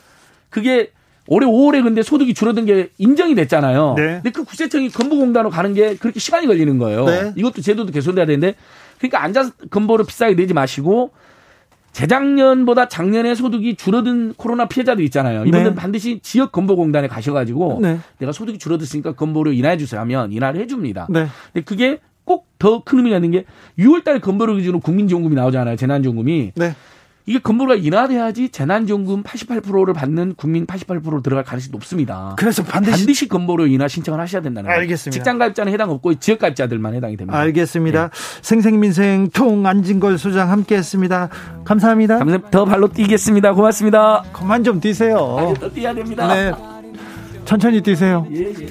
그게 올해 5월에 근데 소득이 줄어든 게 인정이 됐잖아요. 네. 근데 그 구체청이 건보공단으로 가는 게 그렇게 시간이 걸리는 거예요. 네. 이것도 제도도 개선돼야 되는데 그러니까 앉아서 건보를 비싸게 내지 마시고 재작년보다 작년에 소득이 줄어든 코로나 피해자도 있잖아요. 이분들 네. 반드시 지역 건보공단에 가셔가지고 네. 내가 소득이 줄어들으니까 건보료 인하해 주세요 하면 인하를 해줍니다. 네. 근데 그게 꼭 더 큰 의미가 있는 게 6월달 건보료 기준으로 국민지원금이 나오잖아요. 재난지원금이. 네. 이게 건보료가 인하돼야지 재난지원금 88%를 받는 국민 88% 들어갈 가능성이 높습니다. 그래서 반드시, 반드시 건보료 인하 신청을 하셔야 된다는 거예요. 알겠습니다. 직장가입자는 해당 없고 지역가입자들만 해당이 됩니다. 알겠습니다. 네. 생생민생 통 안진걸 소장 함께했습니다. 감사합니다. 감사합니다. 더 발로 뛰겠습니다. 고맙습니다. 그만 좀 뛰세요. 더 뛰어야 됩니다. 네. 천천히 뛰세요. 예, 예.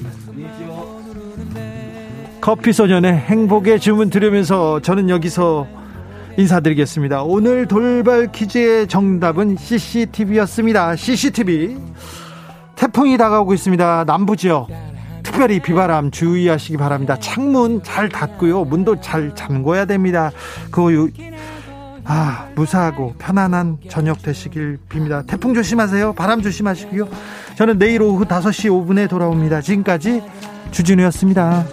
커피 소년의 행복의 주문 들으면서 저는 여기서 인사드리겠습니다. 오늘 돌발 퀴즈의 정답은 CCTV였습니다. CCTV. 태풍이 다가오고 있습니다. 남부 지역. 특별히 비바람 주의하시기 바랍니다. 창문 잘 닫고요. 문도 잘 잠궈야 됩니다. 그 아, 무사하고 편안한 저녁 되시길 빕니다. 태풍 조심하세요. 바람 조심하시고요. 저는 내일 오후 5시 5분에 돌아옵니다. 지금까지 주진우였습니다.